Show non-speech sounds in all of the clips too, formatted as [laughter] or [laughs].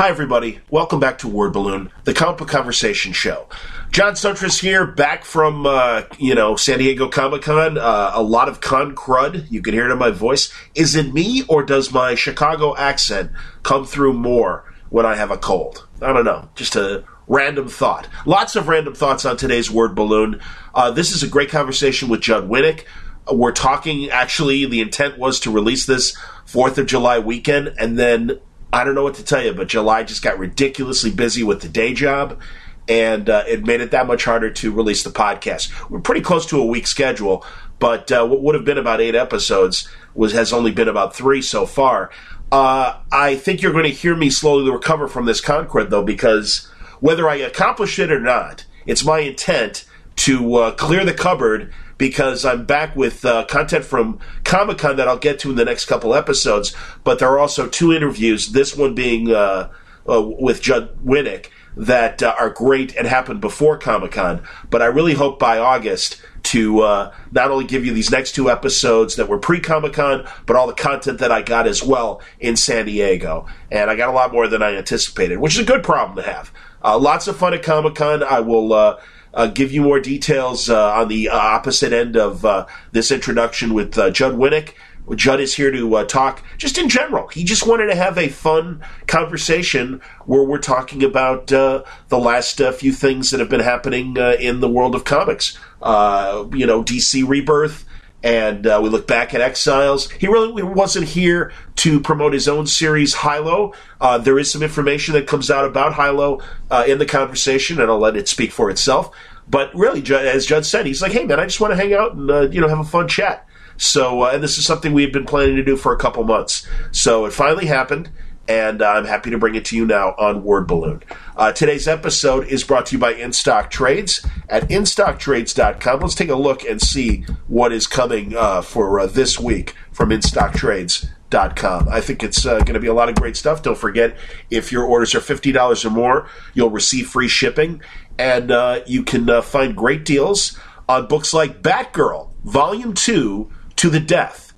Hi, everybody. Welcome back to Word Balloon, the comic book conversation show. John Siuntres here, back from, uh, you know, San Diego Comic Con. Uh, a lot of con crud. You can hear it in my voice. Is it me, or does my Chicago accent come through more when I have a cold? I don't know. Just a random thought. Lots of random thoughts on today's Word Balloon. Uh, this is a great conversation with Judd Winick. We're talking, actually, the intent was to release this 4th of July weekend, and then I don't know what to tell you, but July just got ridiculously busy with the day job, and uh, it made it that much harder to release the podcast. We're pretty close to a week schedule, but uh, what would have been about eight episodes was has only been about three so far. Uh, I think you're going to hear me slowly recover from this con crud, though, because whether I accomplish it or not, it's my intent to uh, clear the cupboard because I'm back with uh, content from Comic Con that I'll get to in the next couple episodes. But there are also two interviews, this one being uh, uh, with Judd Winick, that uh, are great and happened before Comic Con. But I really hope by August to uh, not only give you these next two episodes that were pre Comic Con, but all the content that I got as well in San Diego. And I got a lot more than I anticipated, which is a good problem to have. Uh, lots of fun at Comic Con. I will uh, give you more details uh, on the uh, opposite end of uh, this introduction with uh, Judd Winick. Judd is here to talk just in general. He just wanted to have a fun conversation where we're talking about the last few things that have been happening in the world of comics. you know, DC Rebirth, and uh, we look back at Exiles. He really wasn't here to promote his own series, Hilo. Uh, there is some information that comes out about Hilo uh, in the conversation, and I'll let it speak for itself. But really, as Judd said, he's like, "Hey, man, I just want to hang out and uh, you know have a fun chat." So, uh, and this is something we've been planning to do for a couple months. So it finally happened and uh, I'm happy to bring it to you now on Word Balloon. Uh, today's episode is brought to you by InStock Trades at InStockTrades.com. Let's take a look and see what is coming uh, for uh, this week from InStockTrades.com. I think it's uh, going to be a lot of great stuff. Don't forget, if your orders are $50 or more, you'll receive free shipping, and uh, you can find great deals on books like Batgirl, Volume 2, To the Death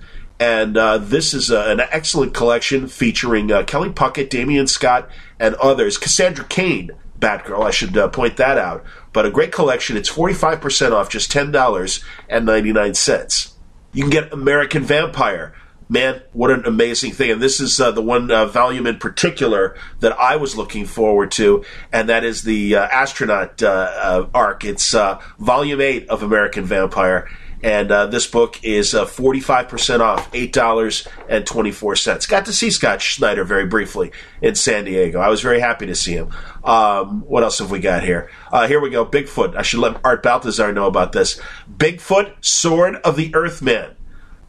and uh, this is uh, an excellent collection featuring uh, Kelley Puckett, Damion Scott, and others. Cassandra Cain, Batgirl, I should uh, point that out. But a great collection. It's 45% off, just $10.99. You can get American Vampire. Man, what an amazing thing. And this is uh, the one uh, volume in particular that I was looking forward to, and that is the astronaut arc. It's volume 8 of American Vampire and uh, this book is uh, 45% off, $8.24. Got to see Scott Snyder very briefly in San Diego. I was very happy to see him. Um, what else have we got here? Uh, here we go. Bigfoot. I should let Art Baltazar know about this. Bigfoot, Sword of the Earthman.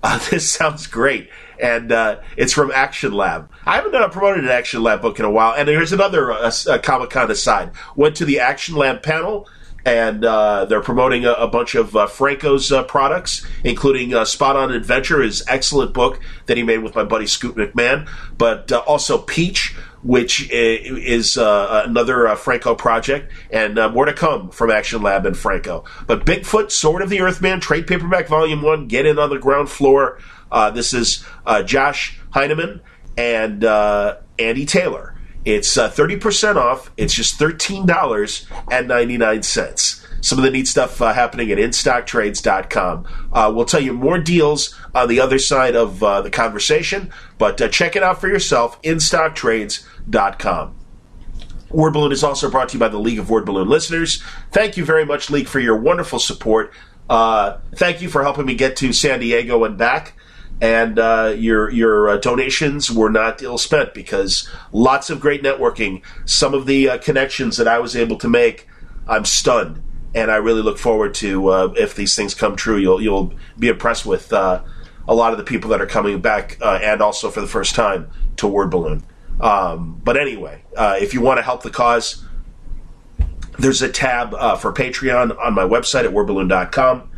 Uh, [laughs] this sounds great. And uh, it's from Action Lab. I haven't done a promoted Action Lab book in a while. And here's another uh, Comic Con aside. Went to the Action Lab panel and uh, they're promoting a, a bunch of uh, Franco's uh, products, including uh, Spot On Adventure, his excellent book that he made with my buddy Scoot McMahon, but uh, also Peach, which is uh, another Franco project, and more to come from Action Lab and Franco. But Bigfoot, Sword of the Earthman, trade paperback volume one, get in on the ground floor. this is Josh Henaman and Andy Taylor. It's uh, 30% off. It's just $13.99. Some of the neat stuff uh, happening at InStockTrades.com. Uh, we'll tell you more deals on the other side of uh, the conversation, but uh, check it out for yourself, InStockTrades.com. Word Balloon is also brought to you by the League of Word Balloon listeners. Thank you very much, League, for your wonderful support. Uh, thank you for helping me get to San Diego and back and uh, your your uh, donations were not ill spent because lots of great networking. Some of the uh, connections that I was able to make, I'm stunned, and I really look forward to uh, if these things come true. You'll you'll be impressed with uh, a lot of the people that are coming back, uh, and also for the first time to Word Balloon. Um, but anyway, if you want to help the cause. There's a tab for Patreon on my website at wordballoon.com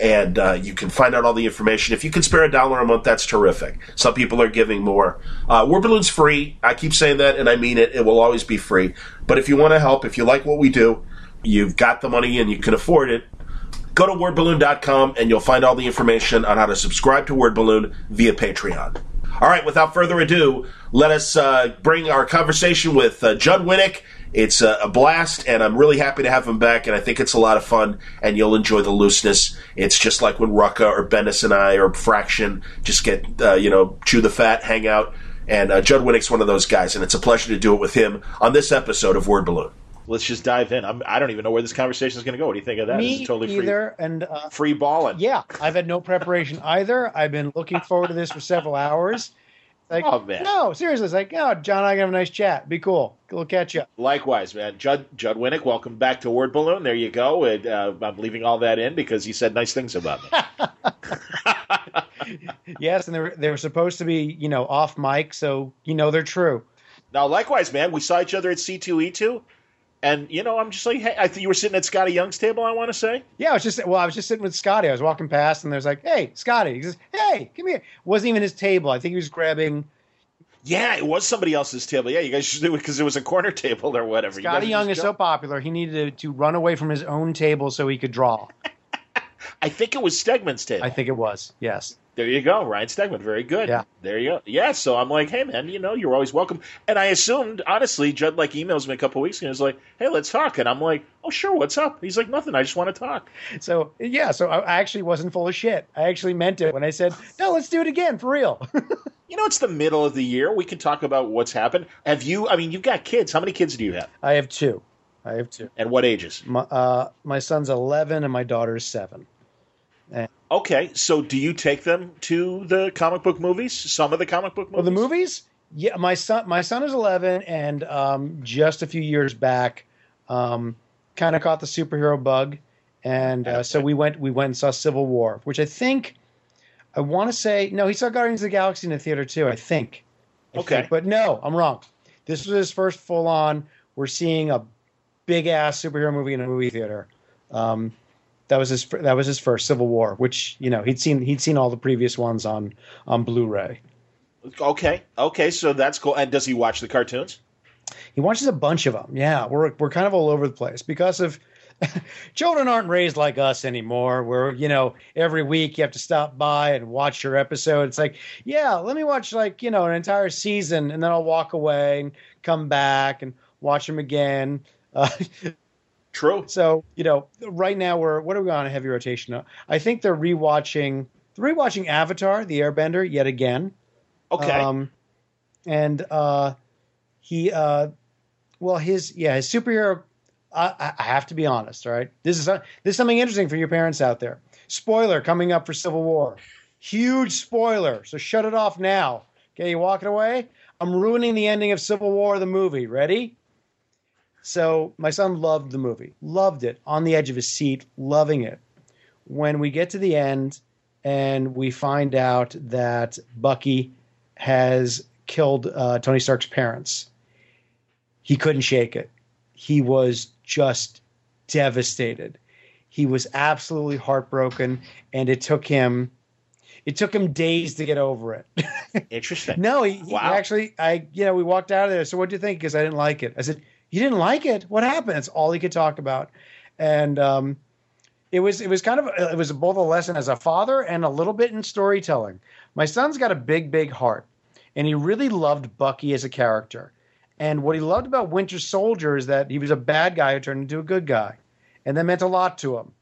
and uh, you can find out all the information. If you can spare a dollar a month, that's terrific. Some people are giving more. Uh, Word Balloon's free. I keep saying that, and I mean it. It will always be free. But if you want to help, if you like what we do, you've got the money and you can afford it, go to wordballoon.com and you'll find all the information on how to subscribe to Word Balloon via Patreon. All right, without further ado, let us uh, bring our conversation with uh, Judd Winick. It's a, a blast, and I'm really happy to have him back, and I think it's a lot of fun, and you'll enjoy the looseness. It's just like when Rucka or Bendis and I or Fraction just get, uh, you know, chew the fat, hang out, and uh, Judd Winick's one of those guys, and it's a pleasure to do it with him on this episode of Word Balloon. Let's just dive in. I'm, I do not even know where this conversation is going to go. What do you think of that? Me this is totally either, free, and uh, free balling. yeah, I've had no preparation either. I've been looking forward to this for several hours. Like, Oh, man. no, seriously, it's like, oh, John, and I can have a nice chat. Be cool. We'll catch up. Likewise, man. Judd Judd Winick, welcome back to Word Balloon. There you go. And, uh, I'm leaving all that in because you said nice things about me. [laughs] Yes, and they were, they were supposed to be, you know, off mic, so you know they're true. now, likewise, man. We saw each other at C2E2, and you know, I'm just like, hey, I think you were sitting at Skottie Young's table. I want to say. Yeah, I was just well, I was just sitting with Skottie. I was walking past, and there's like, "Hey, Skottie!" He says, "Hey, come here." wasn't even his table. I think he was grabbing Yeah, it was somebody else's table. Yeah, you guys should do it because it was a corner [laughs] table or whatever. You Skottie should Young is so popular, he needed to, to run away from his own table so he could draw. [laughs] I think it was Stegman's table. I think it was. Yes. There you go, Ryan Stegman. Very good. Yeah. There you go. Yeah. So I'm like, hey man, you know, you're always welcome. And I assumed, honestly, Judd like emails me a couple weeks ago. and was like, hey, let's talk. And I'm like, oh sure, what's up? He's like, nothing. I just want to talk. So yeah, so I actually wasn't full of shit. I actually meant it when I said, "No, let's do it again for real." [laughs] You know, it's the middle of the year. We can talk about what's happened. Have you? I mean, you've got kids. How many kids do you have? I have two. I have two. And what ages? My, uh, my son's eleven and my daughter's seven. Okay, so do you take them to the comic book movies? Some of the comic book Well, movies. the movies, yeah. My son, my son is eleven, and um, just a few years back, um, kind of caught the superhero bug, and uh, so we went we went and saw Civil War, which I think I want to say no, he saw Guardians of the Galaxy in the theater too. I think. I Okay. think. but no, I'm wrong. This was his first full on. We're seeing a big ass superhero movie in a movie theater. Um, that was his that was his first Civil War, which you know he'd seen he'd seen all the previous ones on on Blu-ray. Okay, okay, so that's cool. And does he watch the cartoons? He watches a bunch of them. Yeah, we're we're kind of all over the place because of [laughs] children aren't raised like us anymore. Where you know every week you have to stop by and watch your episode. It's like, yeah, let me watch like you know an entire season, and then I'll walk away and come back and watch them again. Uh, [laughs] True. so you know, right now we're what are we on a heavy rotation? I think they're rewatching they're rewatching Avatar: The Airbender yet again. Okay. Um, and uh, he, uh, well, his yeah, his superhero. I, I have to be honest. All right, this is this is something interesting for your parents out there. Spoiler coming up for Civil War. Huge spoiler. So shut it off now. Okay, you walking away? I'm ruining the ending of Civil War, the movie. Ready? So my son loved the movie, loved it, on the edge of his seat, loving it. When we get to the end and we find out that Bucky has killed uh, Tony Stark's parents, he couldn't shake it. He was just devastated. He was absolutely heartbroken, and it took him. It took him days to get over it. [laughs] Interesting. No, he, he actually, I, you know, we walked out of there. So what do you think? Because I didn't like it. I said, you didn't like it? What happened? That's all he could talk about. And, um, it was, it was kind of, it was both a lesson as a father and a little bit in storytelling. My son's got a big, big heart and he really loved Bucky as a character. And what he loved about Winter Soldier is that he was a bad guy who turned into a good guy. And that meant a lot to him.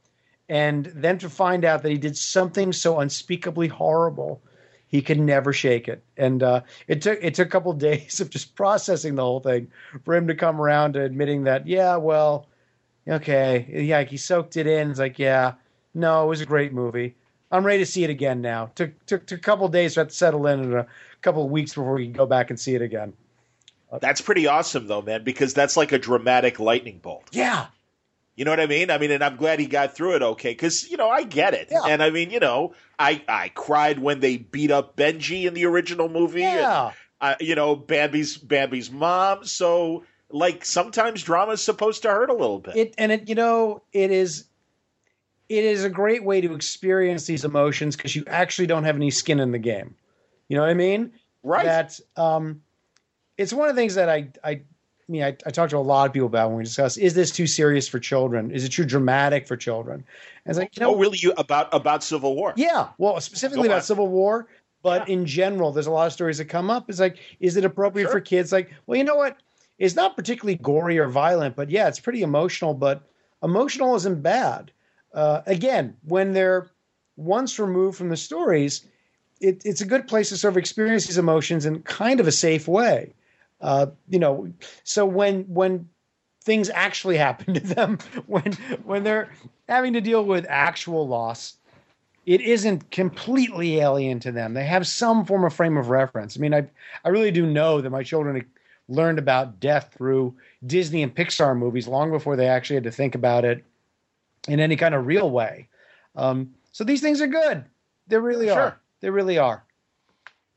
And then to find out that he did something so unspeakably horrible he could never shake it. And uh, it took it took a couple [laughs] days of just processing the whole thing for him to come around to admitting that, yeah, well, okay, yeah, he soaked it in. It's like, yeah, no, it was a great movie. I'm ready to see it again now. Took took, took a couple days for it to settle in, and a couple of weeks before we can go back and see it again. That's pretty awesome, though, man, because that's like a dramatic lightning bolt. Yeah, You know what I mean? I mean, and I'm glad he got through it okay, because you know I get it, Yeah. and I mean, you know, I I cried when they beat up Benji in the original movie. and, yeah. uh, you know, Bambi's Bambi's mom. So, like, sometimes drama is supposed to hurt a little bit. it and it you know it is it is a great way to experience these emotions because you actually don't have any skin in the game you know what i mean right? that um it's one of the things that i i I mean, I, I talk to a lot of people about when we discuss: is this too serious for children? Is it too dramatic for children? And it's like, you know, oh, really? You about about Civil War? yeah. Well, specifically about. Civil War, But in general, there's a lot of stories that come up. It's like, is it appropriate Sure. for kids? Like, well, you know what? It's not particularly gory or violent, but yeah, it's pretty emotional. But emotional isn't bad. Uh, again, when they're once removed from the stories, it, it's a good place to sort of experience these emotions in kind of a safe way. Uh, you know, so when when things actually [laughs] happen to them, when when they're having to deal with actual loss, it isn't completely alien to them. They have some form of frame of reference. I mean, I I really do know that my children learned about death through Disney and Pixar movies long before they actually had to think about it in any kind of real way. Um, so these things are good. They really Sure. are. They really are.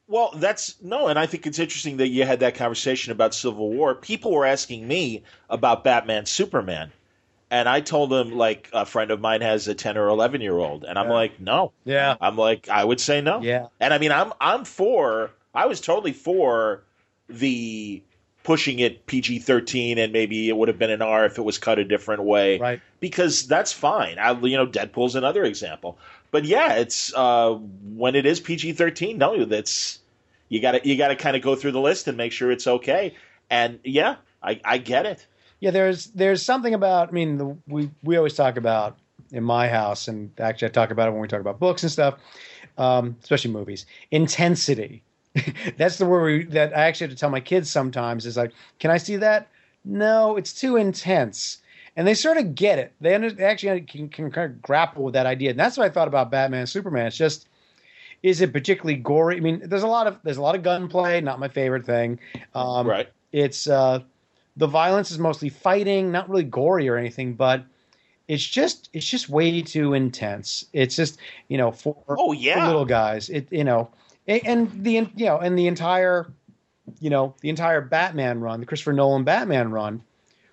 Well, that's no, and I think it's interesting that you had that conversation about Civil War. People were asking me about Batman, Superman, and I told them like a friend of mine has a ten or eleven year old, and I'm Yeah. like, no, Yeah. I'm like, I would say no, Yeah. and I mean, I'm I'm for, I was totally for the pushing it PG thirteen, and maybe it would have been an R if it was cut a different way, Right. because that's fine. I, you know, Deadpool's another example. But yeah, it's uh, when it is PG thirteen. No, that's you got to you got to kind of go through the list and make sure it's okay. And yeah, I, I get it. Yeah, there's there's something about. I mean, the, we we always talk about in my house, and actually I talk about it when we talk about books and stuff, um, especially movies. Intensity. [laughs] That's the word we, that I actually have to tell my kids sometimes. Is like, can I see that? No, it's too intense. And they sort of get it. They, under, they actually can, can kind of grapple with that idea. And that's what I thought about Batman Superman. It's just, is it particularly gory? I mean, there's a lot of there's a lot of gunplay. Not my favorite thing. Um, right. it's uh, the violence is mostly fighting, not really gory or anything, but it's just it's just way too intense. It's just you know for, Oh for yeah. little guys. It you know and, and the you know and the entire you know the entire Batman run, the Christopher Nolan Batman run,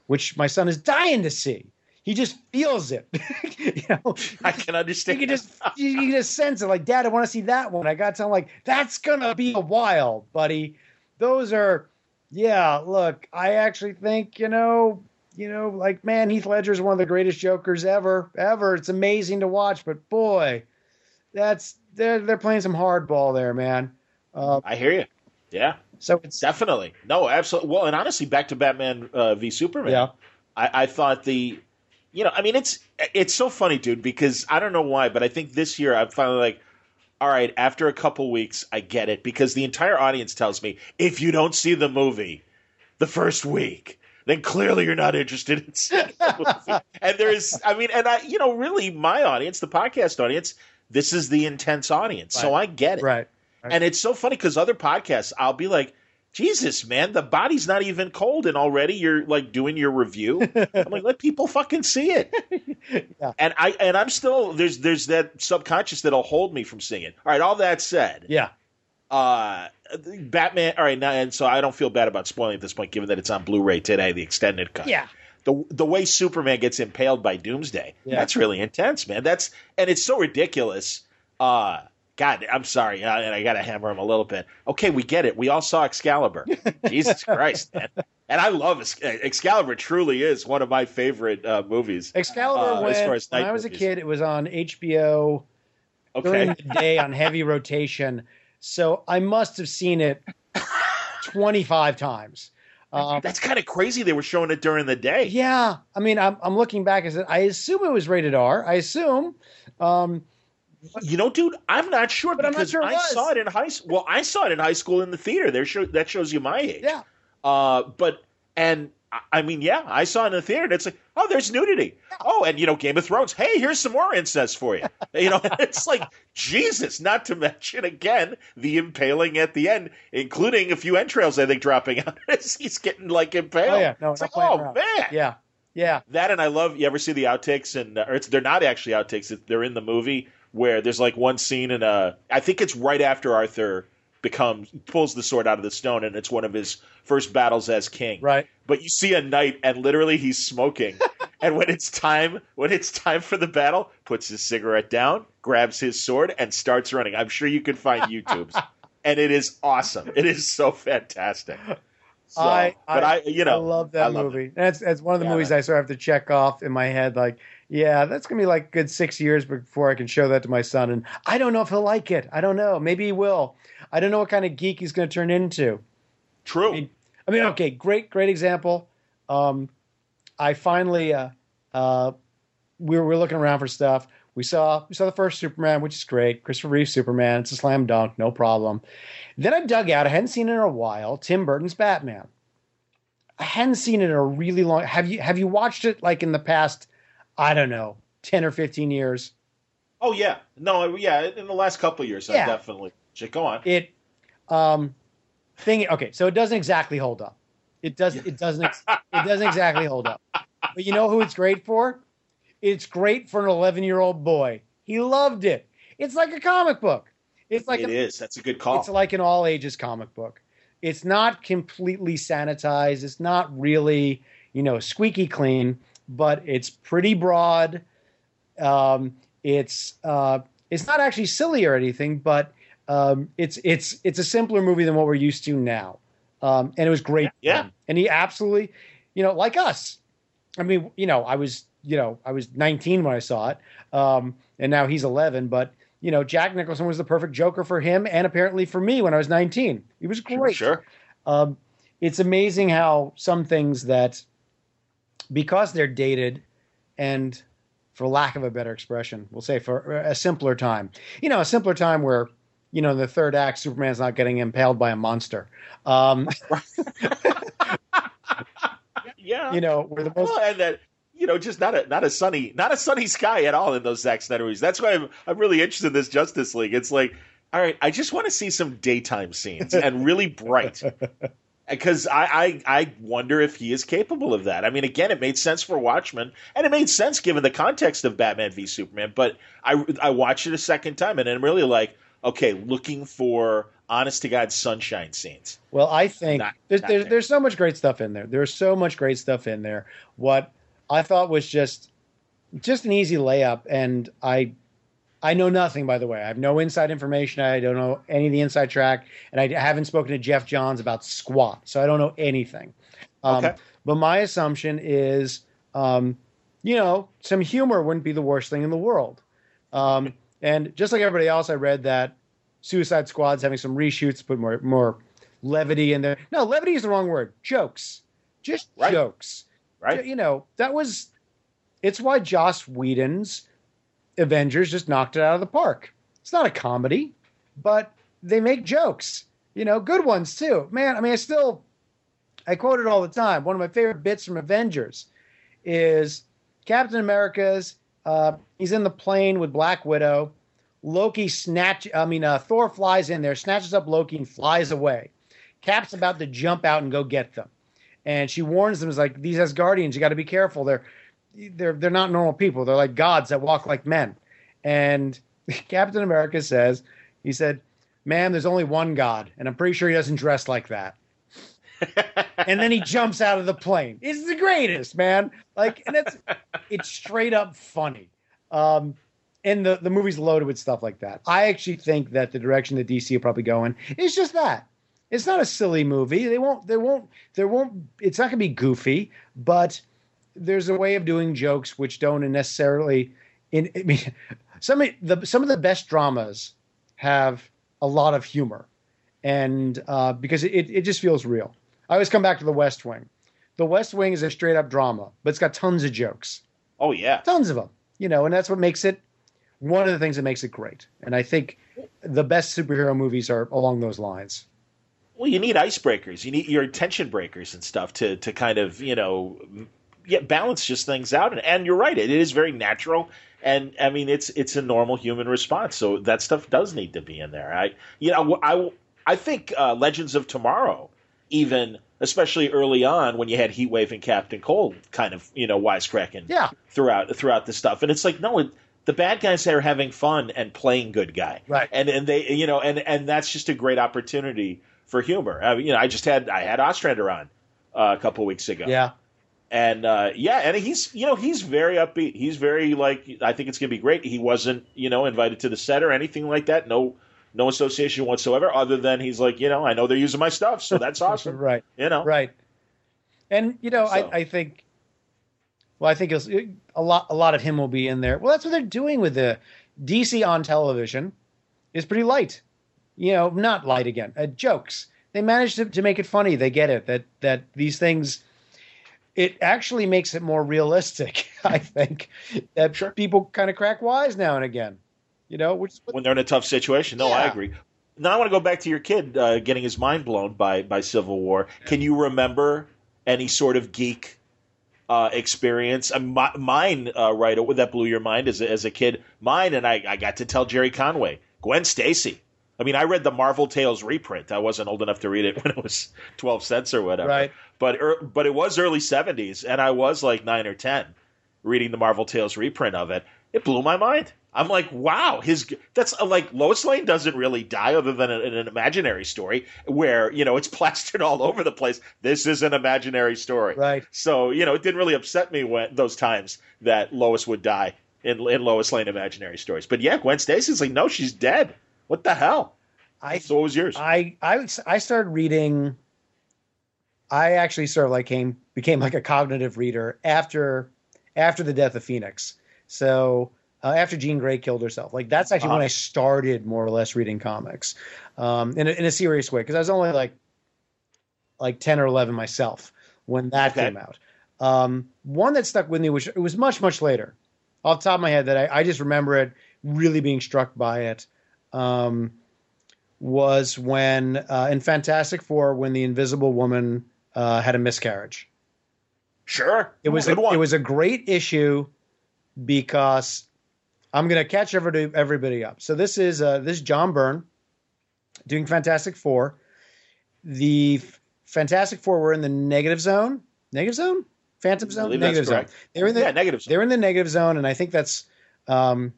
which my son is dying to see. He just feels it. [laughs] you know, I can understand. you can just you can just sense it. Like, Dad, I want to see that one. I got to him like that's gonna be a while, buddy. Those are, yeah. Look, I actually think you know, you know, like man, Heath Ledger is one of the greatest Jokers ever, ever. It's amazing to watch, but boy, that's they're they're playing some hardball there, man. Uh, I hear you. Yeah, so it's definitely. No, absolutely. Well, and honestly, back to Batman uh, v Superman. yeah, I, I thought the, you know, I mean, it's it's so funny, dude, because I don't know why, but I think this year I'm finally like, all right, after a couple weeks, I get it because the entire audience tells me if you don't see the movie the first week, then clearly you're not interested in seeing the [laughs] movie. and there's, I mean, and I, you know, really, my audience, the podcast audience, this is the intense audience, so I get it. right. And it's so funny because other podcasts, I'll be like, Jesus, man, the body's not even cold, and already you're like doing your review. [laughs] I'm like, let people fucking see it. Yeah. And I and I'm still there's there's that subconscious that'll hold me from seeing it. All right, all that said, Yeah, uh, Batman. All right, now and so I don't feel bad about spoiling at this point, given that it's on Blu-ray today, the extended cut yeah, the the way Superman gets impaled by Doomsday. Yeah. That's really intense, man. That's and it's so ridiculous. Uh God, I'm sorry, uh, and I got to hammer him a little bit. Okay, we get it. We all saw Excalibur. [laughs] Jesus Christ, man. And I love Exc- Excalibur. Truly is one of my favorite uh, movies. Excalibur. Uh, when, as far as when I was a kid, it was on HBO. during the day on heavy rotation. So I must have seen it 25 times. Um, that's kind of crazy. They were showing it during the day. yeah, I mean, I'm, I'm looking back. I said, I assume it was rated R. I assume. Um, You know, dude, I'm not sure But I'm not because sure I was. saw it in high school. Well, I saw it in high school in the theater. There, show, that shows you my age. yeah, Uh, but and I- mean, yeah, I saw it in the theater. And it's like, oh, there's nudity. Oh, and you know, Game of Thrones. Hey, here's some more incest for you. [laughs] You know, [laughs] it's like Jesus. Not to mention again the impaling at the end, including a few entrails. I think dropping [laughs] out as he's getting like impaled. Oh, yeah. No, it's like, oh around. man, yeah, yeah. that and I love. You ever see the outtakes? And or it's, they're not actually outtakes. They're in the movie where there's like one scene in a. I think it's right after Arthur becomes pulls the sword out of the stone, and it's one of his first battles as king. Right. But you see a knight, and literally he's smoking. [laughs] and when it's time, when it's time for the battle, puts his cigarette down, grabs his sword, and starts running. I'm sure you can find YouTube's, [laughs] and it is awesome. It is so fantastic. So, I, but I, you know, I love that I movie. That's that's one of the yeah, movies. I sort of have to check off in my head. Like, yeah, that's gonna be like good six years before I can show that to my son, and I don't know if he'll like it. I don't know. Maybe he will. I don't know what kind of geek he's gonna turn into. True. I mean, I mean okay, great, great example. Um, I finally, uh, uh, we were, we were looking around for stuff. We saw we saw the first Superman, which is great. Christopher Reeve Superman. It's a slam dunk, no problem. Then I dug out. I hadn't seen it in a while. Tim Burton's Batman. I hadn't seen it in a really long. Have you have you watched it like in the past? I don't know, ten or fifteen years. Oh yeah, no, yeah. In the last couple years, yeah. I definitely. Go on. It, um, thing. Okay, so it doesn't exactly hold up. It does. It doesn't. it doesn't exactly hold up. But you know who it's great for? It's great for an 11 year old boy. He loved it. It's like a comic book. It's like it a, is. That's a good call. It's like an all ages comic book. It's not completely sanitized. It's not really, you know, squeaky clean, but it's pretty broad. Um, it's uh, it's not actually silly or anything, but um, it's it's it's a simpler movie than what we're used to now. Um, and it was great. Yeah. And he absolutely, you know, like us. I mean, you know, I was you know, I was 19 when I saw it, um, and now he's 11. But you know, Jack Nicholson was the perfect Joker for him, and apparently for me when I was 19. He was great. Sure. Um, it's amazing how some things that, because they're dated, and for lack of a better expression, we'll say for a simpler time, you know, a simpler time where you know, in the third act, Superman's not getting impaled by a monster. Um, [laughs] yeah, you know, we're the most. Well, and that you know, just not a not a sunny not a sunny sky at all in those Zack Snyder movies. That's why I'm I'm really interested in this Justice League. It's like, all right, I just want to see some daytime scenes and really bright. [laughs] Because I, I I wonder if he is capable of that. I mean, again, it made sense for Watchmen, and it made sense given the context of Batman v Superman. But I I watched it a second time, and I'm really like, okay, looking for honest to God sunshine scenes. Well, I think not, there's, not there's, there. there's so much great stuff in there. There's so much great stuff in there. What I thought was just just an easy layup, and I I know nothing, by the way. I have no inside information. I don't know any of the inside track, and I haven't spoken to Geoff Johns about squat, so I don't know anything. Um, okay. But my assumption is, um, you know, some humor wouldn't be the worst thing in the world. Um, and just like everybody else, I read that Suicide Squad's having some reshoots, put more more levity in there. No, levity is the wrong word. Jokes, just right. jokes right? You know, that was it's why Joss Whedon's Avengers just knocked it out of the park. It's not a comedy, but they make jokes, you know, good ones too. Man, I mean, I still I quote it all the time. One of my favorite bits from Avengers is Captain America's uh, he's in the plane with Black Widow. Loki snatch I mean uh, Thor flies in there, snatches up Loki and flies away. Cap's about to jump out and go get them and she warns them, "Is like these Asgardians, you got to be careful. They're they're they're not normal people. They're like gods that walk like men." And [laughs] Captain America says, "He said, ma'am, there's only one God, and I'm pretty sure he doesn't dress like that." [laughs] and then he jumps out of the plane. It's the greatest, man. Like, and it's [laughs] it's straight up funny. Um, and the the movie's loaded with stuff like that. I actually think that the direction that DC will probably go in is just that. It's not a silly movie. They won't. They won't. There won't. It's not going to be goofy, but there's a way of doing jokes which don't necessarily. In I mean, some of the some of the best dramas have a lot of humor, and uh, because it it just feels real. I always come back to The West Wing. The West Wing is a straight up drama, but it's got tons of jokes. Oh yeah, tons of them. You know, and that's what makes it one of the things that makes it great. And I think the best superhero movies are along those lines. Well, you need icebreakers. You need your tension breakers and stuff to to kind of you know yeah, balance just things out. And, and you're right, it is very natural. And I mean, it's it's a normal human response. So that stuff does need to be in there. I you know I I think uh, Legends of Tomorrow even especially early on when you had Heatwave and Captain Cold kind of you know wisecracking yeah. throughout throughout the stuff. And it's like no. It, the bad guys are having fun and playing good guy, right? And and they, you know, and and that's just a great opportunity for humor. I mean, you know, I just had I had Ostrander on uh, a couple weeks ago. Yeah. And uh, yeah, and he's you know he's very upbeat. He's very like I think it's gonna be great. He wasn't you know invited to the set or anything like that. No no association whatsoever, other than he's like, you know, I know they're using my stuff, so that's [laughs] awesome. right. You know, Right. And you know, So- I, I think. Well, I think it's, a lot. A lot of him will be in there. Well, that's what they're doing with the DC on television. Is pretty light. You know, not light again. Uh, jokes. They managed to, to make it funny. They get it that that these things. It actually makes it more realistic. [laughs] I think that Sure. people kind of crack wise now and again. You know, which when they're in a tough situation. No, I agree. Now I want to go back to your kid uh, getting his mind blown by by Civil War. Can you remember any sort of geek uh, experience? Uh, my, mine, uh, right, that blew your mind as a, as a kid. Mine, and I, I got to tell Gerry Conway, Gwen Stacy. I mean, I read the Marvel Tales reprint. I wasn't old enough to read it [laughs] when it was twelve cents or whatever. Right. But er, but it was early seventies, and I was like nine or ten, reading the Marvel Tales reprint of it. It blew my mind. I'm like, wow, his that's uh, like Lois Lane doesn't really die, other than in an imaginary story where you know it's [laughs] plastered all over the place. This is an imaginary story, Right. So you know, it didn't really upset me when those times that Lois would die in in Lois Lane imaginary stories. But yeah, Gwen Stacy's like, no, she's dead. What the hell? I So what was yours? I I I started reading. I actually sort of like came became like a cognitive reader after after the death of Phoenix. So uh, after Jean Grey killed herself, like that's actually when Uh-huh. I started more or less reading comics um, in a, in a serious way because I was only like like ten or eleven myself when that Okay. came out. Um, one that stuck with me, which it was much much later, off the top of my head, that I, I just remember it really being struck by it. Um, was when uh, in Fantastic Four when the Invisible Woman uh, had a miscarriage. sure, It was Good a, one. it was a great issue because I'm going to catch everybody everybody up. So this is uh, this is John Byrne doing Fantastic Four. The Fantastic Four were in the negative zone. Negative zone? Phantom zone? Negative zone. They're in the yeah, negative. they're in the negative zone, and I think that's, um,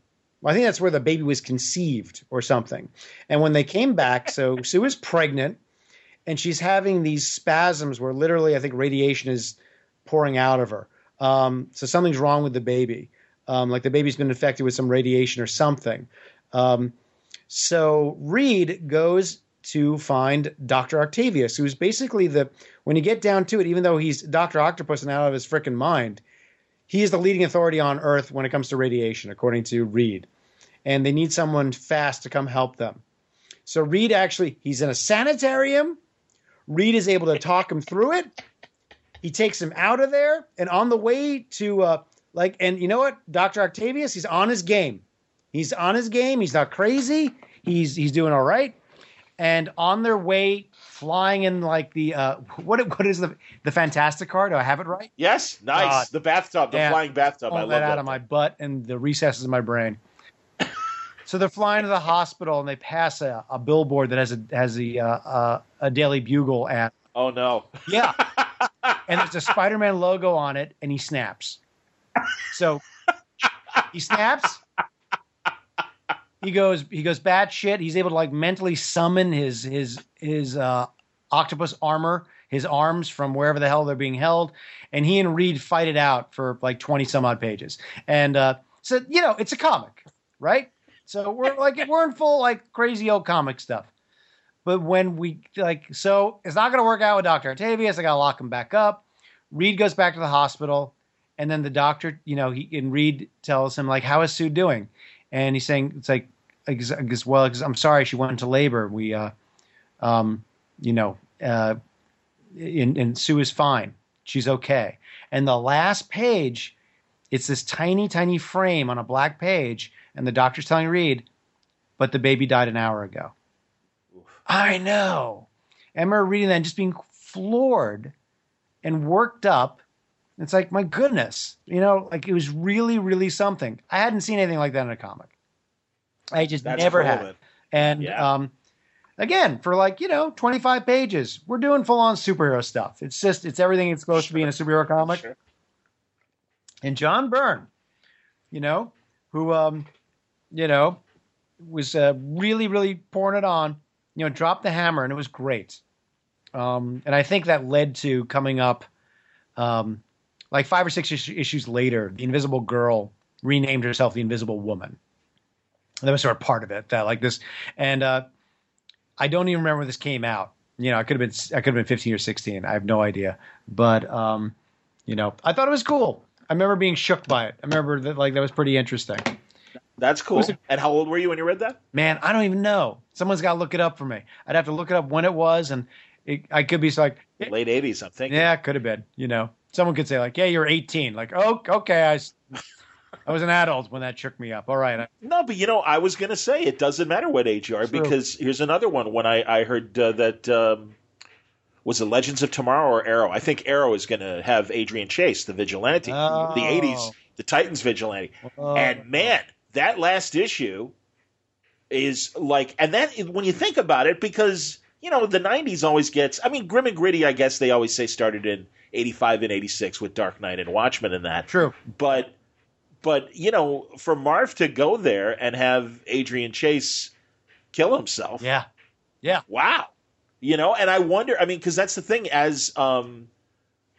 I think that's where the baby was conceived or something. And when they came back, so [laughs] Sue is pregnant, and she's having these spasms where literally, I think radiation is pouring out of her. Um, so something's wrong with the baby, um, like the baby's been infected with some radiation or something. Um, so Reed goes to find Dr. Octavius, who's basically the, when you get down to it, even though he's Dr. Octopus and out of his freaking mind, he is the leading authority on Earth when it comes to radiation, according to Reed. And they need someone fast to come help them. So Reed actually, he's in a sanitarium. Reed is able to talk him through it. He takes him out of there, and on the way to uh, like, and you know what, Doctor Octavius, he's on his game. He's on his game. He's not crazy. He's he's doing all right. And on their way, flying in like the uh, [laughs] what what is the the Fantastic car? Do I have it right? Yes, nice. God. the bathtub, the Yeah. flying bathtub. I love that that. out of my butt and the recesses of my brain. [laughs] so they're flying to the hospital and they pass a, a billboard that has a has a uh, uh, a Daily Bugle ad. Oh no. Yeah, [laughs] and there's a Spider-Man logo on it, and he snaps. So he snaps. He goes. He goes bad shit. He's able to like mentally summon his his his uh, octopus armor, his arms from wherever the hell they're being held, and he and Reed fight it out for like twenty some odd pages. And uh, so you know, it's a comic, right? So we're like we're in full like crazy old comic stuff. But when we like, so it's not going to work out with Doctor Octavius. I got to lock him back up. Reed goes back to the hospital, and then the doctor, you know, he and Reed tells him like, "How is Sue doing?" And he's saying, "It's like, guess- well, I'm sorry, she went into labor. We, uh, um, you know, uh, and, and Sue is fine. She's okay." And the last page, it's this tiny, tiny frame on a black page, and the doctor's telling Reed, "But the baby died an hour ago." I know. I remember reading that and just being floored and worked up. It's like, my goodness, you know, like it was really, really something. I hadn't seen anything like that in a comic. I just That's never cool, had. man. And Yeah. um, again, for like, you know, 25 pages, we're doing full on superhero stuff. It's just, it's everything it's supposed to be in a superhero comic Sure. and John Byrne, you know, who, um, you know, was uh, really, really pouring it on, you know, dropped the hammer, and it was great. Um, and I think that led to coming up, um, like five or six is- issues later, the Invisible Girl renamed herself the Invisible Woman, That was sort of part of it. That like this, and uh, I don't even remember when this came out. You know, I could have been I could have been 15 or 16. I have no idea. But um, you know, I thought it was cool. I remember being shook by it. I remember that like that was pretty interesting. That's cool. Was and how old were you when you read that? Man, I don't even know. Someone's got to look it up for me. I'd have to look it up when it was, and it, I could be like, Late 80s, I'm thinking. yeah, it could have been. You know, someone could say like, yeah, you're 18. Like, oh, okay, I I was an adult when that shook me up. All right, No, but you know, I was going to say it doesn't matter what age you are True. because here's another one. When I, I heard uh, that um, was it Legends of Tomorrow or Arrow? I think Arrow is going to have Adrian Chase, the vigilante, Oh. the '80s, the Titans vigilante. Oh. and man, that last issue is like, and that when you think about it, because you know the '90s always gets. I mean, grim and gritty. I guess they always say started in '85 and '86 with Dark Knight and Watchmen and that true. but but you know for marv to go there and have adrian chase kill himself Yeah, yeah. wow you know and i wonder i mean because that's the thing as um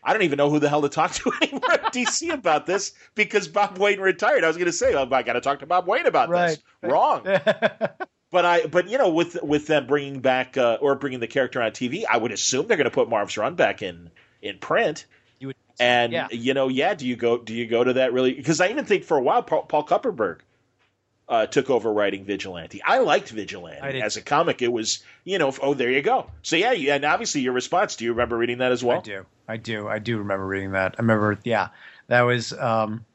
i don't even know who the hell to talk to [laughs] anymore at dc about this because bob wayne retired i was going to say oh, i gotta talk to bob wayne about Right. this wrong [laughs] but i but you know with with them bringing back uh, or bringing the character on tv i would assume they're going to put marv's run back in in print you would, and Yeah. you know, yeah, do you go do you go to that really? Because I even think for a while Paul, Paul Kupperberg uh, took over writing Vigilante. I liked Vigilante I as a comic. It was you know, oh there you go. So yeah, you, and obviously your response. Do you remember reading that as well? I do, I do, I do remember reading that. I remember, yeah, that was, um,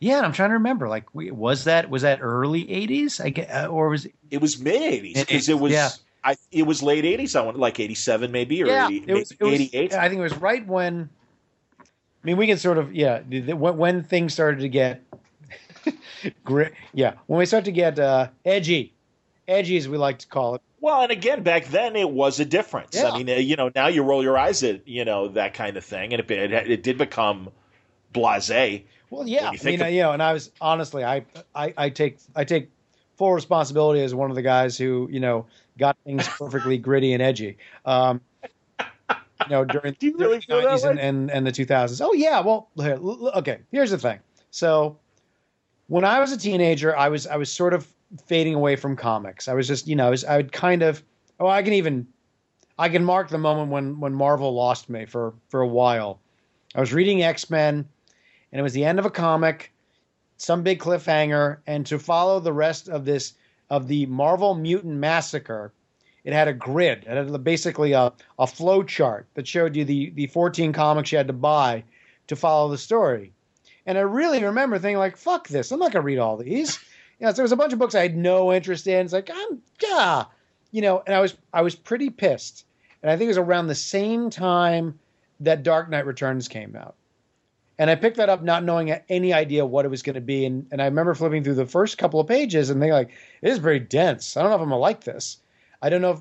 yeah. And I'm trying to remember, like, was that was that early '80s? I get, uh, or was it? It was mid eighties It- because it was. yeah. I, it was late eighties. I want like eighty seven maybe or yeah, 80, it was, eighty eight. I think it was right when. I mean, we can sort of yeah. the- the- When, when things started to get, [laughs] gri- yeah, when we start to get uh, edgy, edgy as we like to call it. Well, and again, back then it was a difference. Yeah. I mean, uh, you know, now you roll your eyes at you know that kind of thing, and it it, it did become blasé. Well, yeah, you I mean, you know, and I was honestly, I, I, I take, I take full responsibility as one of the guys who, you know, got things perfectly [laughs] gritty and edgy. Um, you know, during, you really during the that nineties and, and and the two thousands. Oh yeah, well, here, okay. Here's the thing. So, when I was a teenager, I was I was sort of fading away from comics. I was just, you know, I, was, I would kind of, oh, I can even, I can mark the moment when when Marvel lost me for for a while. I was reading X Men and it was the end of a comic, some big cliffhanger, and to follow the rest of this of the Marvel Mutant Massacre, it had a grid, it had basically a, a flow chart that showed you the the 14 comics you had to buy to follow the story. And I really remember thinking like, "Fuck this! I'm not gonna read all these." You know, so there was a bunch of books I had no interest in. It's like, I'm yeah, you know, and I was I was pretty pissed. And I think it was around the same time that Dark Knight Returns came out. And I picked that up not knowing any idea what it was going to be. And, and I remember flipping through the first couple of pages and thinking, like, it is very dense. I don't know if I'm going to like this. I don't know if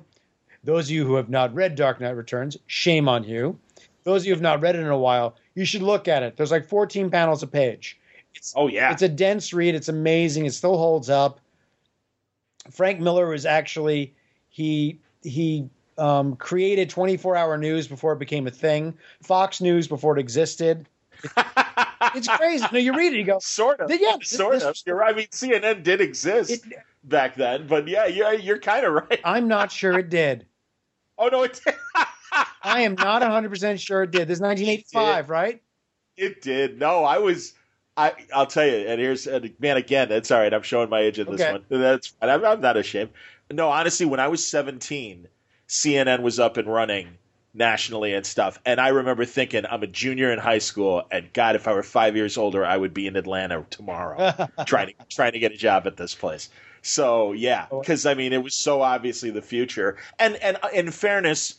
those of you who have not read Dark Knight Returns, shame on you. Those of you who have not read it in a while, you should look at it. There's like 14 panels a page. It's, Oh yeah, it's a dense read. It's amazing. It still holds up. Frank Miller was actually he he um, created 24 hour news before it became a thing. Fox News before it existed. It's crazy. No, you read it, you go, sort of. yeah, sort this- of. You're right. I mean, CNN did exist it, back then, but yeah, you're you're kind of right. I'm not sure it did. [laughs] Oh no, it did. [laughs] I am not 100 percent sure it did. This is 1985, right? it did. No, I was. I I'll tell you. And here's and man again. That's all right. I'm showing my age in this Okay. one. That's fine. I'm, I'm not ashamed. No, honestly, when I was 17, CNN was up and running nationally and stuff. And I remember thinking, I'm a junior in high school, and God, if I were five years older, I would be in Atlanta tomorrow. [laughs] trying to trying to get a job at this place. So yeah, because I mean, it was so obviously the future. And and uh, in fairness,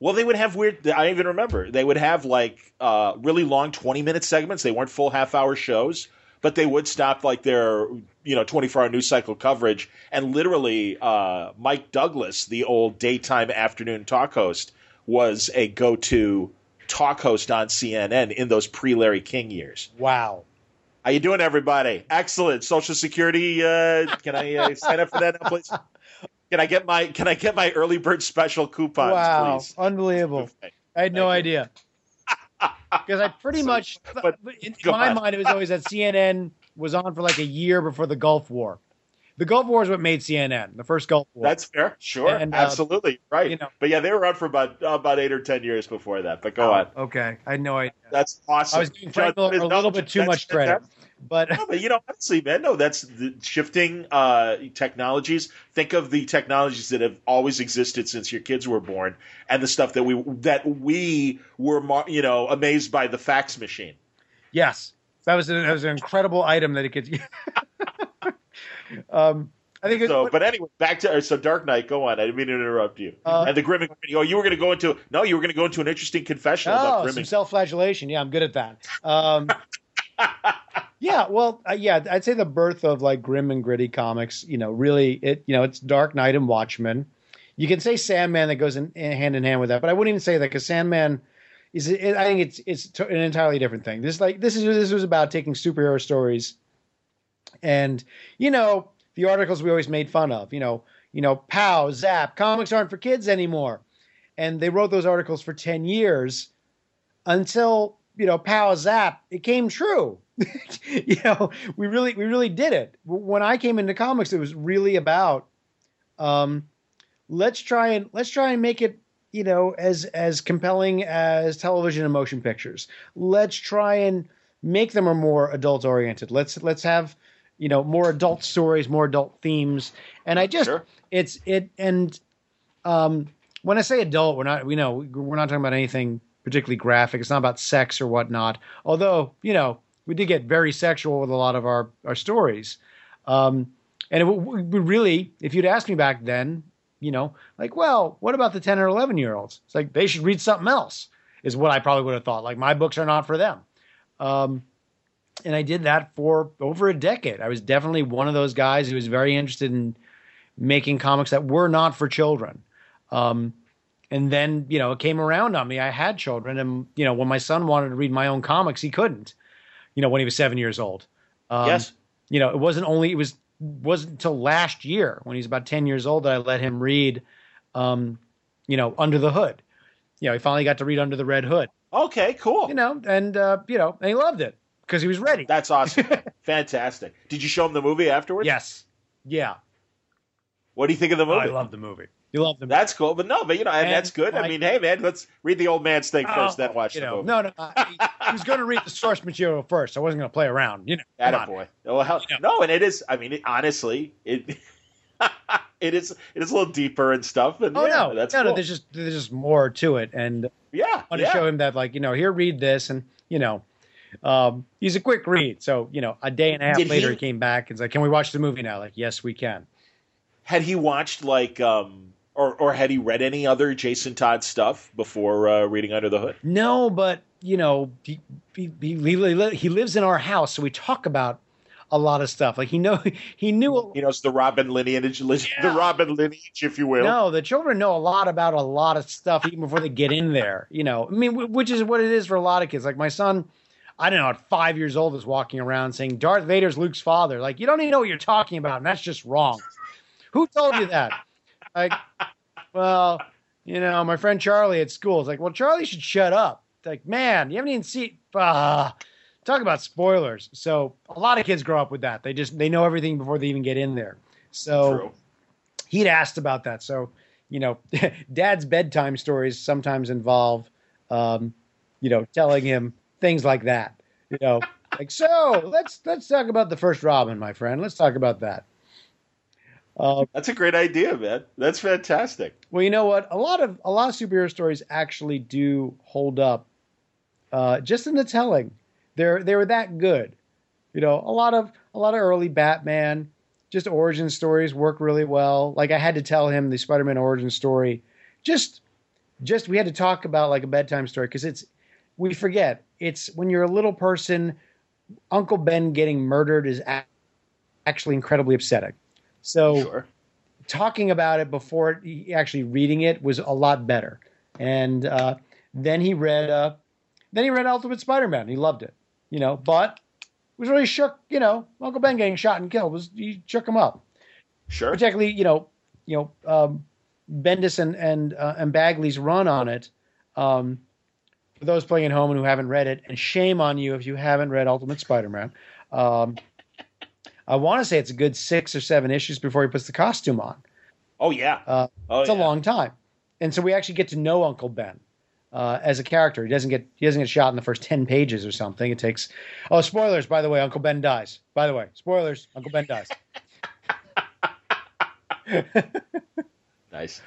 well, they would have weird. I even remember they would have like uh, really long twenty minute segments. They weren't full half hour shows, but they would stop like their you know twenty four hour news cycle coverage. And literally, uh, Mike Douglas, the old daytime afternoon talk host, was a go to talk host on CNN in those pre Larry King years. wow. How you doing, everybody? Excellent. Social Security. Uh, can I uh, sign up for that now, please? Can I get my Can I get my early bird special coupons, wow. please? Unbelievable. I had no Thank idea. [laughs] Because I pretty So- much, but- in my on. mind, it was always that CNN was on for like a year before the Gulf War. The Gulf War is what made CNN, the first Gulf War. That's fair. Sure. And, uh, Absolutely. Right. you know- but yeah, they were on for about about eight or ten years before that. But go on. Okay, I had no idea. That's awesome. I was giving Frank Miller a little bit too much credit, but No, but you know, honestly, man, no, that's the shifting uh, technologies. Think of the technologies that have always existed since your kids were born, and the stuff that we that we were, you know, amazed by the fax machine. yes, that was, an, that was an incredible item that it could. [laughs] [laughs] um, I think. So, but anyway, back to so Dark Knight. Go on. I didn't mean to interrupt you. Uh, and the Grim and Oh, you were going to go into no, you were going to go into an interesting confession about Oh, Grim some self-flagellation. Yeah, I'm good at that. Um, [laughs] yeah, well, uh, yeah, I'd say the birth of like grim and gritty comics. You know, really, it you know, it's Dark Knight and Watchmen. You can say Sandman that goes in, in hand in hand with that, but I wouldn't even say that because Sandman is. It, I think it's it's an entirely different thing. This like this is this was about taking superhero stories, and you know the articles we always made fun of. You know, you know, pow, zap, comics aren't for kids anymore, and they wrote those articles for ten years until you know pow zap it came true. [laughs] You know we really we really did it. When i came into comics it was really about um let's try and let's try and make it you know as as compelling as television and motion pictures. Let's try and make them more adult oriented let's let's have you know more adult stories more adult themes. And i just Sure. it's it and um when i say adult we're not we know we're not talking about anything particularly graphic. It's not about sex or whatnot. Although you know we did get very sexual with a lot of our our stories. Um and it w- w- really if you'd asked me back then you know like well what about the 10 or 11 year olds it's like they should read something else is what i probably would have thought. Like my books are not for them. Um and i did that for over a decade i was definitely one of those guys who was very interested in making comics that were not for children um and then you know it came around on me i had children and you know when my son wanted to read my own comics he couldn't you know when he was seven years old um, yes. you know it wasn't only it was wasn't until last year when he's about 10 years old that i let him read um you know under the hood you know he finally got to read under the red hood Okay. Cool. you know and uh you know and he loved it because he was ready That's awesome. [laughs] Fantastic. Did you show him the movie afterwards? yes yeah What do you think of the oh, movie? i love the movie you love the movie That's cool, but no, but you know, and, And that's good. I, I- mean, hey, man, let's read the old man's thing oh, first, Oh, then watch you the know, movie. no no I, he was going to read the source material first i wasn't going to play around you know come on. Attaboy. Well, hell, no, and it is. I mean, it, honestly, it [laughs] it is it is a little deeper and stuff. And Oh yeah, no, that's no, cool. no. There's just there's just more to it, and yeah, I want to yeah. show him that, like, you know, here, read this, and you know, um, he's a quick read. So, you know, a day and a half Did later, he- he came back and said, "Can we watch the movie now?" Like, yes, we can. Had he watched like, um, or or had he read any other Jason Todd stuff before uh, reading Under the Hood? No, but you know, he he, he, he he lives in our house, so we talk about a lot of stuff. Like he know [laughs] he knew. He knows the Robin lineage, the Robin lineage, if you will. No, the children know a lot about a lot of stuff even before they get in there. You know, I mean, which is what it is for a lot of kids. Like my son, I don't know, at five years old, is walking around saying Darth Vader's Luke's father. Like you don't even know what you're talking about, and that's just wrong. Who told you that? Like, well, you know, my friend Charlie at school is like, well, Charlie should shut up. It's like, man, you haven't even seen. Uh, talk about spoilers. So a lot of kids grow up with that. They just they know everything before they even get in there. So True. he'd asked about that. So, you know, [laughs] dad's bedtime stories sometimes involve, um, you know, telling him things like that. You know, [laughs] like so. Let's let's talk about the first Robin, my friend. Let's talk about that. Uh, That's a great idea, man. That's fantastic. well, you know what? A lot of a lot of superhero stories actually do hold up, uh, just in the telling. They're they were that good. You know, a lot of a lot of early Batman, just origin stories work really well. Like I had to tell him the Spider-Man origin story. Just just we had to talk about like a bedtime story because it's we forget it's when you're a little person. Uncle Ben getting murdered is actually incredibly upsetting. So Sure. talking about it before actually reading it was a lot better. And uh, then he read, uh, then he read Ultimate Spider-Man. He loved it, you know. But was really shook, you know. Uncle Ben getting shot and killed was he shook him up. Sure. Particularly, you know, you know, um, Bendis and and uh, and Bagley's run on it. Um, for those playing at home and who haven't read it, and shame on you if you haven't read Ultimate Spider-Man. Um, I want to say it's a good six or seven issues before he puts the costume on. Oh yeah, Uh, oh, it's a long time, and so we actually get to know Uncle Ben uh, as a character. He doesn't get he doesn't get shot in the first ten pages or something. It takes. Oh, spoilers! By the way, Uncle Ben dies. By the way, spoilers: Uncle Ben dies. [laughs] [laughs] Nice.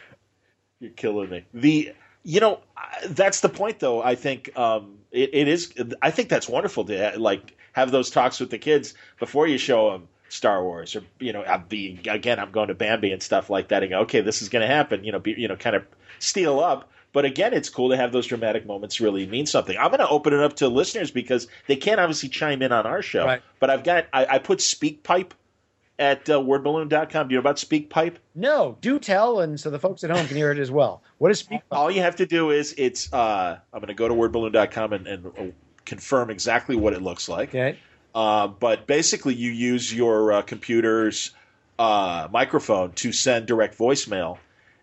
You're killing me. The you know that's the point though. I think um, it, it is. I think that's wonderful to like have those talks with the kids before you show them Star Wars or you know I'm being again I'm going to Bambi and stuff like that and go okay this is going to happen you know be, you know kind of steal up. But again, it's cool to have those dramatic moments really mean something. I'm going to open it up to listeners because they can't obviously chime in on our show. Right. But I've got I, I put SpeakPipe at uh, wordballoon.com. Do you know about SpeakPipe? No, do tell, and so the folks at home can hear it as well. What is speak? All you have to do is it's uh, I'm going to go to wordballoon.com and, and uh, confirm exactly what it looks like. Okay, Uh, but basically, you use your uh, computer's uh, microphone to send direct voicemail,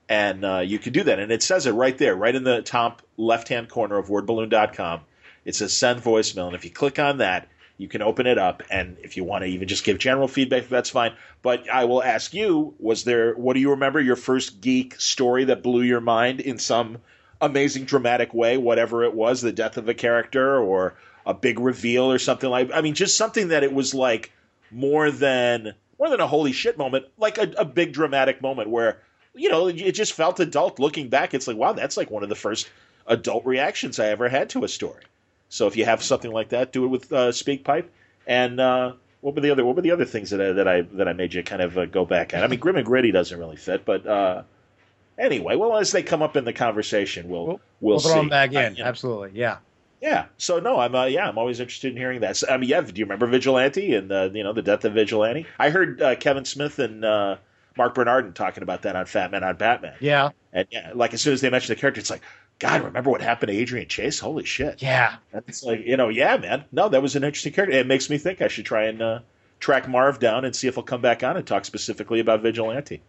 and uh, you can do that. And it says it right there, right in the top left hand corner of wordballoon.com. It says send voicemail. And if you click on that, you can open it up. And if you want to even just give general feedback, that's fine. But I will ask you was there, what do you remember your first geek story that blew your mind in some amazing dramatic way, whatever it was, the death of a character or a big reveal or something like I mean just something that it was like more than more than a holy shit moment, like a, a big dramatic moment where you know it just felt adult looking back. It's like wow, that's like one of the first adult reactions I ever had to a story. So if you have something like that, do it with uh, SpeakPipe. And uh, what were the other what were the other things that I, that I that I made you kind of uh, go back at? I mean, Grim and Gritty doesn't really fit, but uh, anyway, well as they come up in the conversation, we'll we'll, we'll, throw see. them back I- in. you know, Absolutely, yeah. yeah. So no, I'm uh, yeah, I'm always interested in hearing that. So, I mean, yeah. Do you remember Vigilante and uh, you know the death of Vigilante? I heard uh, Kevin Smith and uh, Marc Bernardin talking about that on Fat Man on Batman. Yeah, And yeah, like as soon as they mentioned the character, it's like, God, remember what happened to Adrian Chase? Holy shit! yeah. It's like you know, yeah, man. No, that was an interesting character. It makes me think I should try and uh, track Marv down and see if he'll come back on and talk specifically about Vigilante.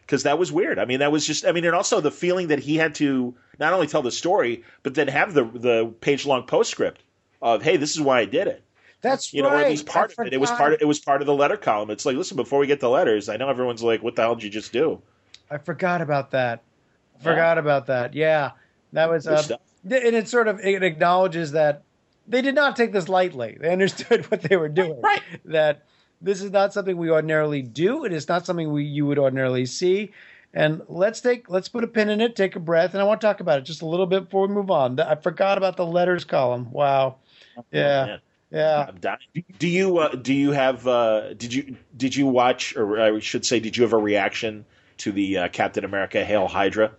Because that was weird. I mean, that was just. I mean, and also the feeling that he had to not only tell the story, but then have the the page long postscript of, "Hey, this is why I did it." That's You know, right. or at least part I of it. It was part. Of, it was part of the letter column. It's like, listen, before we get the letters, I know everyone's like, "What the hell did you just do?" I forgot about that. Forgot about that. Yeah, that was. Uh, and it sort of it acknowledges that they did not take this lightly. They understood [laughs] what they were doing. Right. That this is not something we ordinarily do. It is not something we you would ordinarily see. And let's take let's put a pin in it, take a breath, and I want to talk about it just a little bit before we move on. I forgot about the letters column. Wow. Yeah. Oh, Man. Yeah. Do you uh, do you have uh, did you did you watch or I should say did you have a reaction to the uh, Captain America Hail Hydra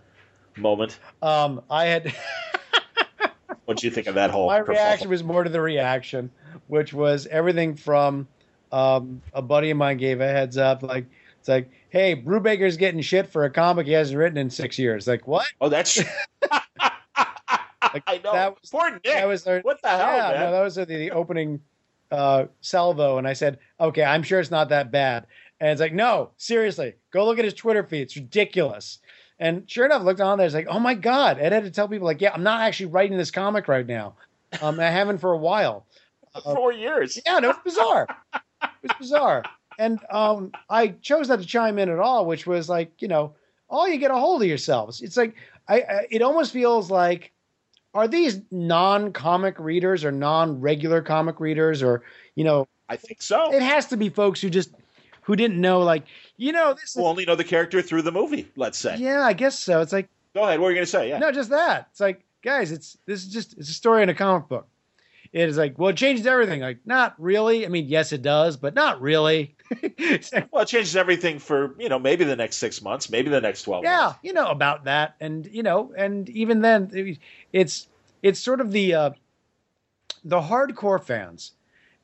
moment? Um, I had [laughs] What do you think of that whole my reaction was more to the reaction, which was everything from um, a buddy of mine gave a heads up, like it's like, hey, Brubaker's getting shit for a comic he hasn't written in six years. Like what? Oh, that's [laughs] I know. that was- Poor Nick. That was their, what the hell, yeah, man? no, that was the, the opening uh, salvo, and I said, okay, I'm sure it's not that bad. And it's like, no, seriously, go look at his Twitter feed. It's ridiculous. And sure enough, looked on there. It's like, oh my god! Ed had to tell people like, yeah, I'm not actually writing this comic right now. Um, I haven't for a while. [laughs] Four years. Yeah, no, it was bizarre. it was bizarre. And um, I chose not to chime in at all, which was like, you know, all you get a hold of yourselves. It's like I, I it almost feels like are these non-comic readers or non-regular comic readers or you know, I think so. it has to be folks who just who didn't know like, you know, this is We'll only know the character through the movie. Let's say. Yeah, I guess so. It's like Go ahead. What were you going to say? Yeah. no, just that. It's like, guys, it's this is just it's a story in a comic book. It is like, well, it changes everything. Like, not really. I mean, yes, it does, but not really. [laughs] Well, it changes everything for you know maybe the next six months, maybe the next twelve. yeah, months. you know about that, and you know, and even then, it's it's sort of the uh, the hardcore fans.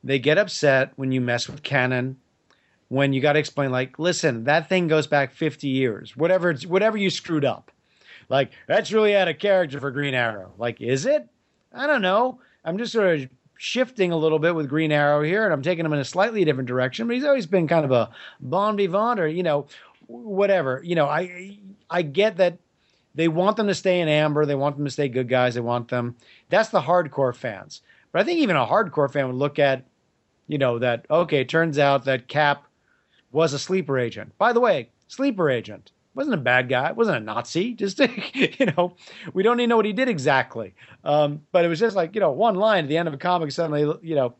They get upset when you mess with canon. When you got to explain, like, listen, that thing goes back fifty years. Whatever, whatever you screwed up, like that's really out of character for Green Arrow. Like, is it? I don't know. I'm just sort of shifting a little bit with Green Arrow here, and I'm taking him in a slightly different direction. But he's always been kind of a bon vivant, or you know, whatever. You know, I I get that they want them to stay in Amber, they want them to stay good guys, they want them. That's the hardcore fans. But I think even a hardcore fan would look at you know that okay, it turns out that Cap was a sleeper agent. By the way, sleeper agent wasn't a bad guy, wasn't a Nazi. [laughs] Just you know, we don't even know what he did exactly. Um, but it was just like you know, one line at the end of a comic suddenly, you know,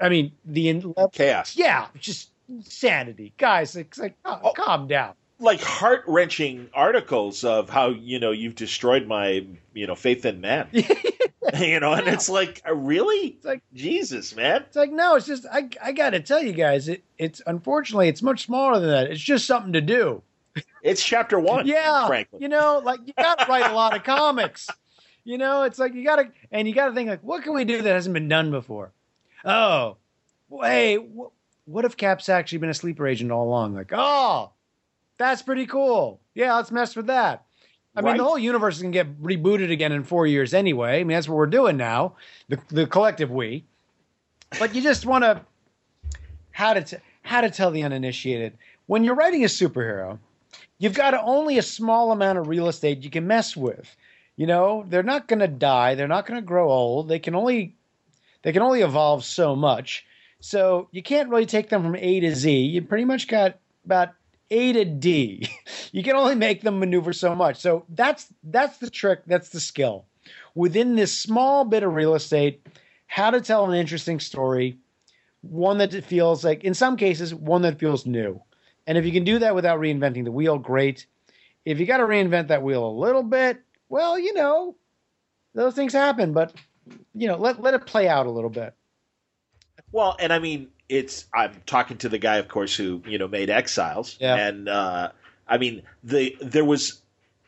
I mean the chaos. Yeah, just insanity, guys. It's like oh, oh. calm down like heart wrenching articles of how you know you've destroyed my you know faith in man. [laughs] [laughs] you know, and it's like uh, really, it's like Jesus, man. It's like no, it's just I I got to tell you guys, it it's unfortunately it's much smaller than that. It's just something to do. It's chapter one. yeah, frankly, you know, like you got to write a lot of comics. You know, it's like you got to and you got to think like, what can we do that hasn't been done before? Oh, hey, what if Cap's actually been a sleeper agent all along? Like, oh, that's pretty cool. Yeah, let's mess with that. I right. mean, the whole universe can get rebooted again in four years anyway. I mean, that's what we're doing now, the the collective we. But you just want to how to t- how to tell the uninitiated when you're writing a superhero, you've got only a small amount of real estate you can mess with. You know, they're not going to die. They're not going to grow old. They can only they can only evolve so much. So you can't really take them from A to Z. You pretty much got about a to D. You can only make them maneuver so much. So that's that's the trick, that's the skill. Within this small bit of real estate, how to tell an interesting story, one that feels like in some cases one that feels new. And if you can do that without reinventing the wheel, great. If you got to reinvent that wheel a little bit, well, you know, those things happen, but you know, let let it play out a little bit. Well, and I mean, it's I'm talking to the guy, of course, who you know made Exiles, yeah. and uh, I mean the there was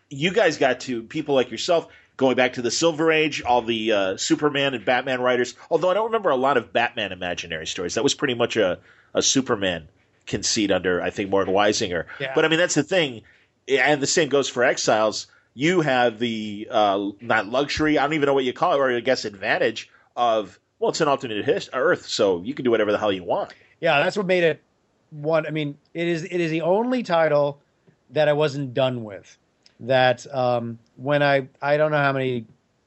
you guys got to people like yourself going back to the Silver Age, all the uh, Superman and Batman writers. Although I don't remember a lot of Batman imaginary stories. That was pretty much a a Superman conceit under I think Mort Weisinger. Yeah. But I mean that's the thing, and the same goes for Exiles. You have the uh, not luxury, I don't even know what you call it, or I guess advantage of well, it's an alternate his- Earth, so you can do whatever the hell you want. Yeah, that's what made it one. I mean, it is it is the only title that I wasn't done with. That um, when I I don't know how many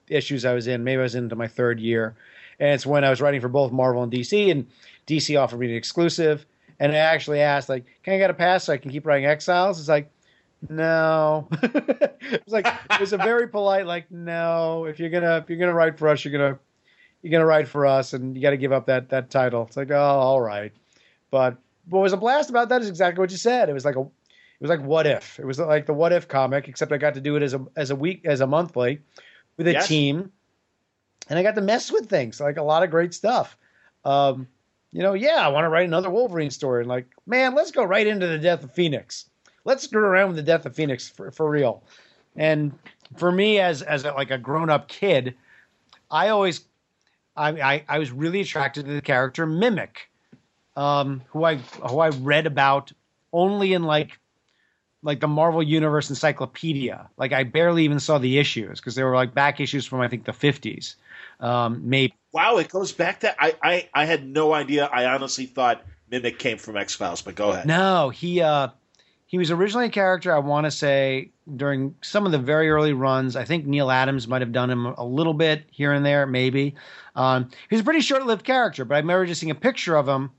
issues I was in. Maybe I was into my third year, and it's when I was writing for both Marvel and DC, and DC offered me an exclusive. And I actually asked, like, "Can I get a pass so I can keep writing Exiles?" It's like, no. [laughs] it was like it was a very polite, like, no. If you're gonna if you're gonna write for us, you're gonna you're going to write for us and you got to give up that that title. It's like, oh, all right. But what was a blast about that is exactly what you said. It was like a it was like what if. It was like the what if comic, except I got to do it as a as a week as a monthly with a yes. team. And I got to mess with things, like a lot of great stuff. Um, you know, yeah, I want to write another Wolverine story. And like, man, let's go right into the death of Phoenix. Let's screw around with the death of Phoenix for, for real. And for me, as as a, like a grown up kid, I always I, I, I was really attracted to the character Mimic, um, who I who I read about only in like like the Marvel Universe Encyclopedia. Like I barely even saw the issues because they were like back issues from I think the fifties, um, maybe. Wow, it goes back to I, I I had no idea. I honestly thought Mimic came from X Files, but go ahead. No, he uh he was originally a character I want to say during some of the very early runs. I think Neal Adams might have done him a little bit here and there, maybe. Um, he was a pretty short lived character, but I remember just seeing a picture of him,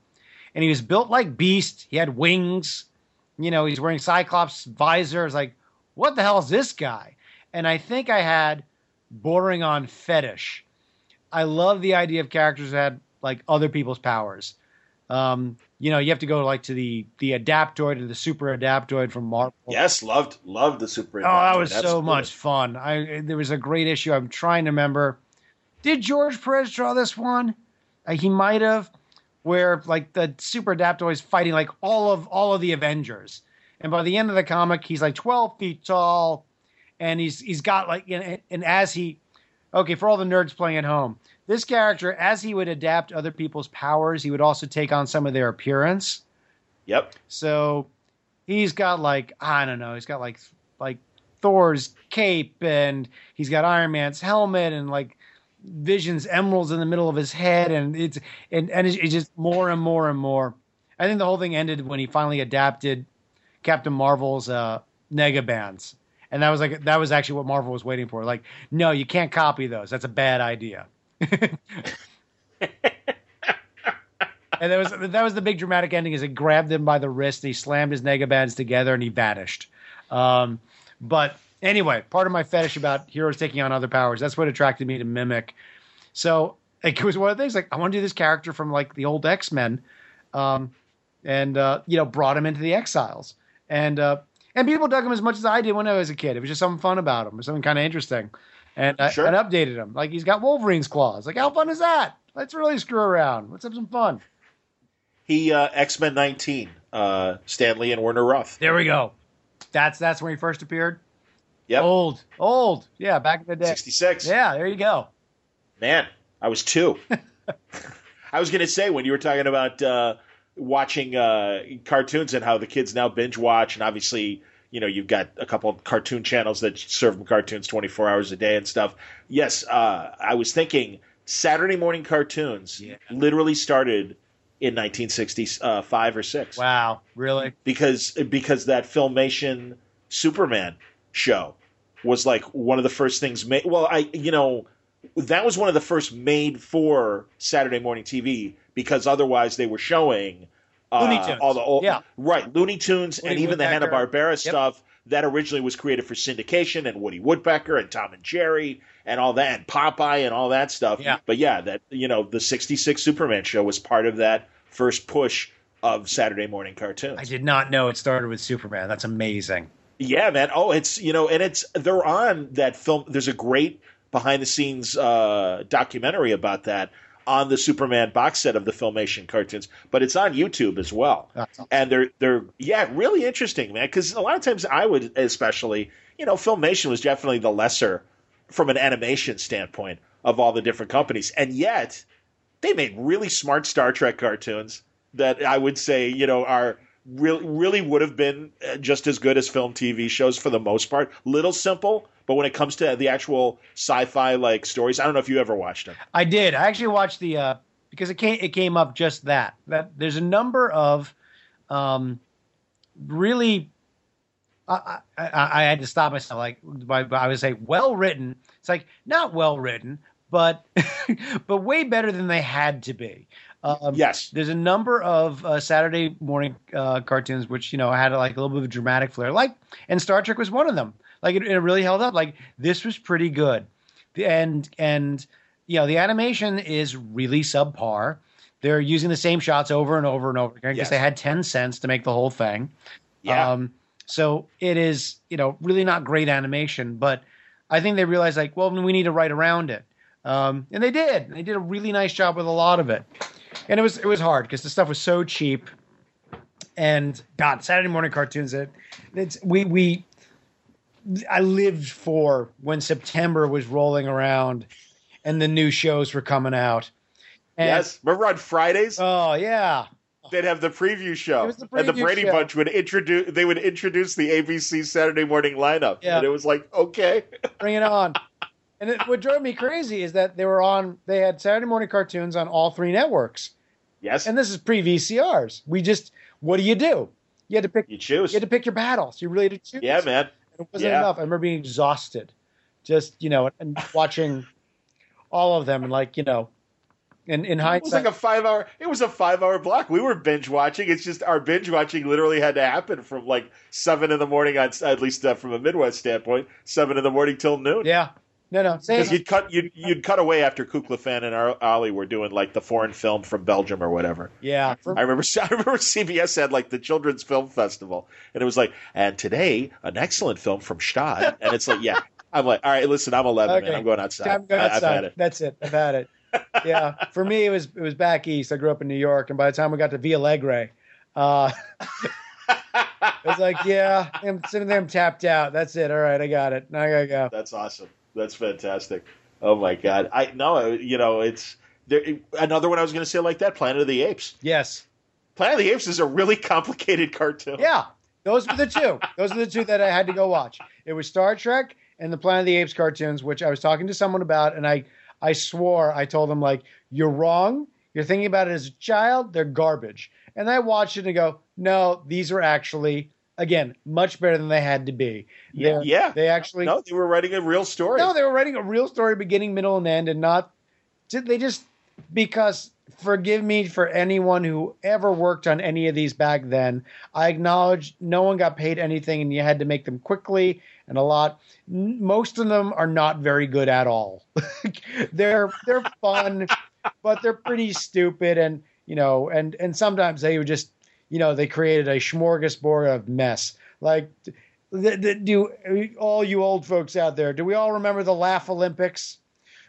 and he was built like Beast. He had wings. You know, he's wearing Cyclops visor. It's like, what the hell is this guy? And I think I had bordering on fetish. I love the idea of characters that had like other people's powers. Um, you know, you have to go like to the the Adaptoid or the Super Adaptoid from Marvel. Yes, loved loved the Super. Adaptoid. Oh, that was so much fun. I there was a great issue. I'm trying to remember. Did George Perez draw this one? Uh, he might have, where like the Super Adaptoid is fighting like all of all of the Avengers, and by the end of the comic, he's like 12 feet tall, and he's he's got like and, and as he, okay, for all the nerds playing at home, this character, as he would adapt other people's powers, he would also take on some of their appearance. Yep. So he's got like I don't know, he's got like like Thor's cape and he's got Iron Man's helmet and like Vision's emeralds in the middle of his head, and it's and and it's, it's just more and more and more. I think the whole thing ended when he finally adapted Captain Marvel's uh, Negabands, and that was like that was actually what Marvel was waiting for. Like, no, you can't copy those. That's a bad idea. And that was that was the big dramatic ending. Is it grabbed him by the wrist, he slammed his negabands together, and he vanished. Um, but anyway, part of my fetish about heroes taking on other powers that's what attracted me to Mimic. So it was one of the things like I want to do this character from like the old X Men, um, and uh, you know brought him into the Exiles, and uh, and people dug him as much as I did when I was a kid. It was just something fun about him, or something kind of interesting, and I, Sure. and updated him. Like he's got Wolverine's claws. Like how fun is that? Let's really screw around. Let's have some fun. He uh, X Men 19, uh, Stan Lee and Werner Roth. There we go. That's that's when he first appeared. Yep, Old, old, yeah, back in the day. 66. Yeah, there you go. Man, I was two. [laughs] I was going to say when you were talking about uh, watching uh, cartoons and how the kids now binge watch, and obviously, you know, you've got a couple of cartoon channels that serve cartoons 24 hours a day and stuff. Yes, uh, I was thinking Saturday morning cartoons Yeah. literally started in 1965 or six Wow, really? because because that filmation Superman show was like one of the first things made. Well, I you know that was one of the first made for Saturday morning TV because otherwise they were showing Looney Tunes. all the old Yeah. right Looney Tunes and even the Hanna Barbera Yep. stuff that originally was created for syndication and Woody Woodpecker and Tom and Jerry and all that and Popeye and all that stuff. Yeah. But yeah, that you know the '66 Superman show was part of that first push of Saturday morning cartoons. I did not know it started with Superman. That's amazing. Yeah, man. Oh, it's you know, and it's they're on that film. There's a great behind the scenes uh, documentary about that on the Superman box set of the Filmation cartoons, but it's on YouTube as well. Awesome. And they're they're yeah, really interesting, man. Because a lot of times I would especially you know Filmation was definitely the lesser from an animation standpoint of all the different companies, and yet they made really smart Star Trek cartoons that I would say you know are really really would have been uh, just as good as film TV shows for the most part. Little simple, but when it comes to the actual sci-fi like stories, I don't know if you ever watched them. I did. I actually watched the uh, because it came it came up just that that there's a number of um, really. I, I, I I had to stop myself. Like I would say, well written. It's like not well written, but [laughs] but way better than they had to be. Um, Yes, there's a number of uh, Saturday morning uh, cartoons which you know had like a little bit of a dramatic flair, like and Star Trek was one of them. Like it, it really held up. Like this was pretty good, and and you know the animation is really subpar. They're using the same shots over and over and over again because Yes. they had ten cents to make the whole thing. yeah, Um, so it is, you know, really not great animation, but I think they realized like, well, we need to write around it. Um, and they did. They did a really nice job with a lot of it. And it was it was hard because the stuff was so cheap. And God, Saturday morning cartoons. It, it's we we. I lived for when September was rolling around, and the new shows were coming out. And, yes. Remember on Fridays? Oh yeah. They'd have the preview show, the and the Brady show. Bunch would introduce. They would introduce the ABC Saturday morning lineup, Yeah. and it was like, okay, [laughs] Bring it on. And it, what drove me crazy is that they were on. They had Saturday morning cartoons on all three networks, yes, and this is pre VCRs. We just, what do you do? You had to pick. you choose. You had to pick your battles. You really had to choose. yeah, man. It wasn't Yeah. enough. I remember being exhausted, just you know, and [laughs] watching all of them, and like you know, and in in It was like a five hour. It was a five hour block. We were binge watching. It's just our binge watching literally had to happen from like seven in the morning on at least uh, from a Midwest standpoint, seven in the morning till noon. yeah, no, no, same. Because you'd cut you'd, you'd cut away after Kuklafan and Ali were doing like the foreign film from Belgium or whatever. yeah, I remember [laughs] I remember CBS had like the Children's Film Festival, and it was like, and today an excellent film from Stad, and it's like, yeah, [laughs] I'm like, all right, listen, I'm 11, Okay. man, I'm going outside. Time to go I- I've had it. That's it. I've had it. Yeah. For me, it was it was back east. I grew up in New York, and by the time we got to Villa Alegre, uh, [laughs] it was like, yeah, I'm sitting there, I'm tapped out. That's it. All right, I got it. Now I gotta go. That's awesome. That's fantastic. Oh my god, I no, you know, it's there. Another one I was going to say like that, Planet of the Apes. Yes. Planet of the Apes is a really complicated [laughs] cartoon. Yeah. Those were the two. Those are the two that I had to go watch. It was Star Trek and the Planet of the Apes cartoons, which I was talking to someone about, and I I swore I told them like, you're wrong. You're thinking about it as a child. They're garbage. And I watched it and go, no, these are actually again much better than they had to be. Yeah, They're- yeah. They actually No, they were writing a real story. no, they were writing a real story, beginning, middle, and end, and not. Did they just because forgive me for anyone who ever worked on any of these back then. I acknowledge no one got paid anything and you had to make them quickly and a lot. Most of them are not very good at all. [laughs] they're they're fun, but they're pretty stupid and you know, and and sometimes they would just you know, they created a smorgasbord of mess. Like do all you old folks out there, do we all remember the Laff-A-Lympics?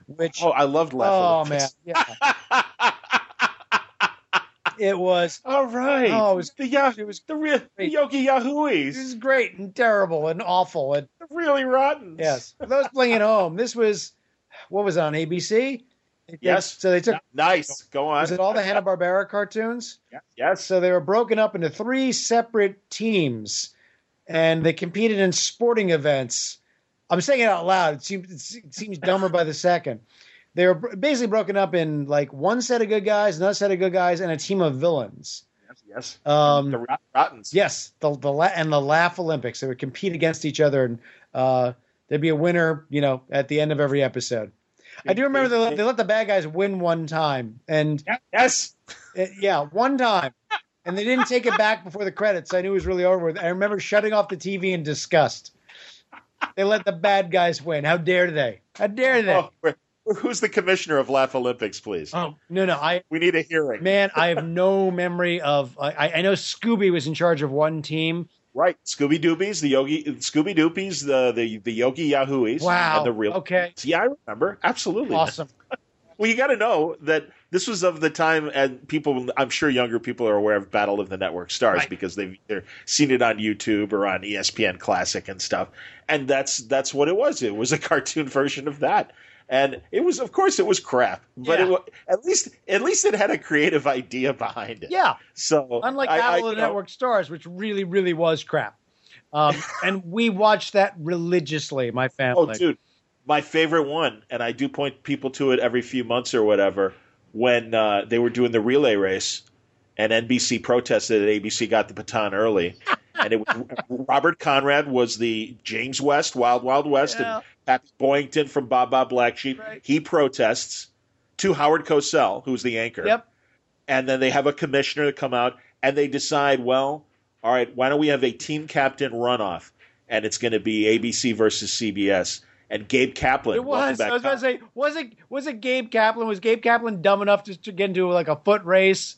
Which oh, I loved Laff-A-Lympics. oh, Olympics. man, yeah. [laughs] it was all right. Oh, it was the yeah, it was the real the Yogi Yahooies. It was great and terrible and awful and really rotten. Yes, for those playing at home, this was what was it, on ABC. Yes. So they took nice. Go on. Was it all the Hanna Barbera cartoons? Yes. So they were broken up into three separate teams, and they competed in sporting events. I'm saying it out loud. It seems it seems dumber by the second. They were basically broken up in like one set of good guys, another set of good guys, and a team of villains. Yes. yes. Um, the Rottens. Yes. The the and the Laff-A-Lympics. They would compete against each other, and uh, there'd be a winner. You know, at the end of every episode. I do remember they let, they let the bad guys win one time, and yes, it, yeah, one time, and they didn't take it back before the credits. I knew it was really over with. I remember shutting off the TV in disgust. They let the bad guys win. How dare they? How dare they? Oh, who's the commissioner of Laff-A-Lympics, please? Oh no, no, I. We need a hearing. Man, I have no memory of. I, I know Scooby was in charge of one team. Right, Scooby Doobies, the Yogi, Scooby Doopies, the the the Yogi Yahooies. Wow. And the real. Okay. Yeah, I remember. Absolutely. Awesome. [laughs] well, you got to know that this was of the time, and people, I'm sure younger people are aware of Battle of the Network Stars Right. because they've either seen it on YouTube or on ESPN Classic and stuff. And that's that's what it was. It was a [laughs] cartoon version of that. And it was, of course, it was crap, but Yeah. it at least at least it had a creative idea behind it. Yeah. So Unlike I- I- Battle of you the know, Network Stars, which really, really was crap. Um, [laughs] and we watched that religiously, my family. Oh, dude, my favorite one, and I do point people to it every few months or whatever. When uh, they were doing the relay race, and NBC protested that ABC got the baton early, [laughs] and it was [laughs] Robert Conrad was the James West, Wild Wild West, Yeah. and Pappy Boyington from Baa Baa Black Sheep. Right. He protests to Howard Cosell, who's the anchor Yep. and then they have a commissioner to come out and they decide, well, all right, why don't we have a team captain runoff? And it's going to be ABC versus CBS. And Gabe Kaplan. It was. I was about to say, was it was it Gabe Kaplan? Was Gabe Kaplan dumb enough to, to get into like a foot race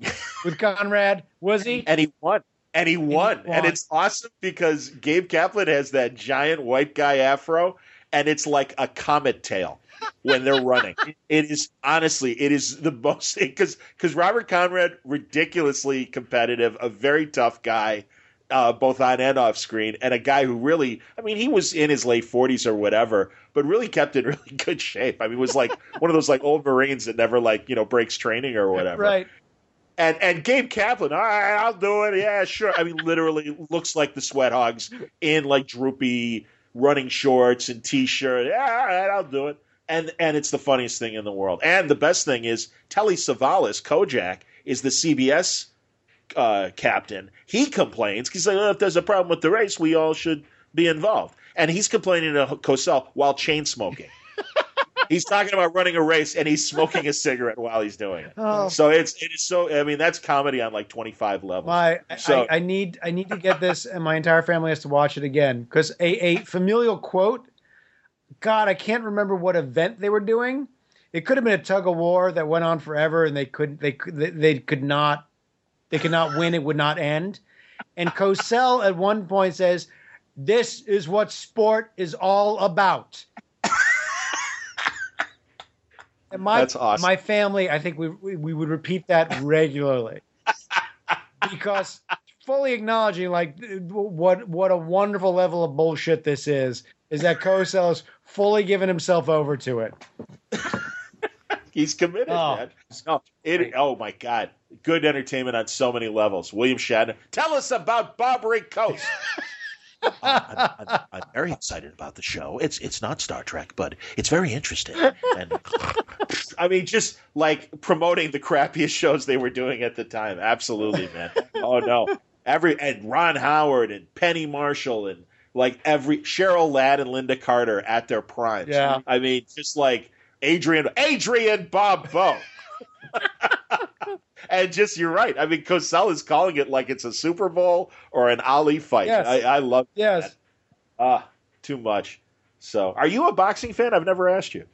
[laughs] with Conrad? Was he? And he won. And he won. won. And it's awesome because Gabe Kaplan has that giant white guy afro, and it's like a comet tail when they're [laughs] running. it is honestly, it is the most [laughs] because because Robert Conrad ridiculously competitive, a very tough guy. Uh, both on and off screen, and a guy who really, I mean, he was in his late 40s or whatever, but really kept in [laughs] really good shape. I mean, was like one of those like old Marines that never like, you know, breaks training or whatever. Right. And and Gabe Kaplan, all right, I'll do it. Yeah, sure. I mean, literally looks like the Sweat Hogs in like droopy running shorts and t-shirt. Yeah, all right, I'll do it. And and it's the funniest thing in the world. And the best thing is Telly Savalas, Kojak, is the CBS uh, captain. He complains. He's like, oh, if there's a problem with the race, we all should be involved. And he's complaining to Cosell while chain smoking. [laughs] he's talking about running a race and he's smoking a cigarette while he's doing it. Oh. So it's it is so. I mean, that's comedy on like twenty five levels. My, I- So- I, I need I need to get this, and my entire family has to watch it again because a, a familial quote. God, I can't remember what event they were doing. It could have been a tug of war that went on forever, and they could they could they, they could not they could not win. It would not end. And Cosell at one point says, "This is what sport is all about." And my That's awesome. my family, I think we, we we would repeat that [laughs] regularly because fully acknowledging like what what a wonderful level of bullshit this is is that Cosell is fully giving himself over to it. [laughs] He's committed, Oh. man. No, it, oh my God, good entertainment on so many levels. William Shatner, tell us about Barbary Coast. [laughs] I'm, I'm, I'm very excited about the show. It's it's not Star Trek, but it's very interesting. And [laughs] I mean, just like promoting the crappiest shows they were doing at the time. Absolutely, man. Oh no, every and Ron Howard and Penny Marshall and like every Cheryl Ladd and Lynda Carter at their primes. Yeah. I mean, just like Adrienne Adrienne Barbeau. [laughs] and just you're right. I mean, Cosell is calling it like it's a Super Bowl or an Ali fight. Yes. I, I love Yes. ah too much. So, are you a boxing fan? I've never asked you.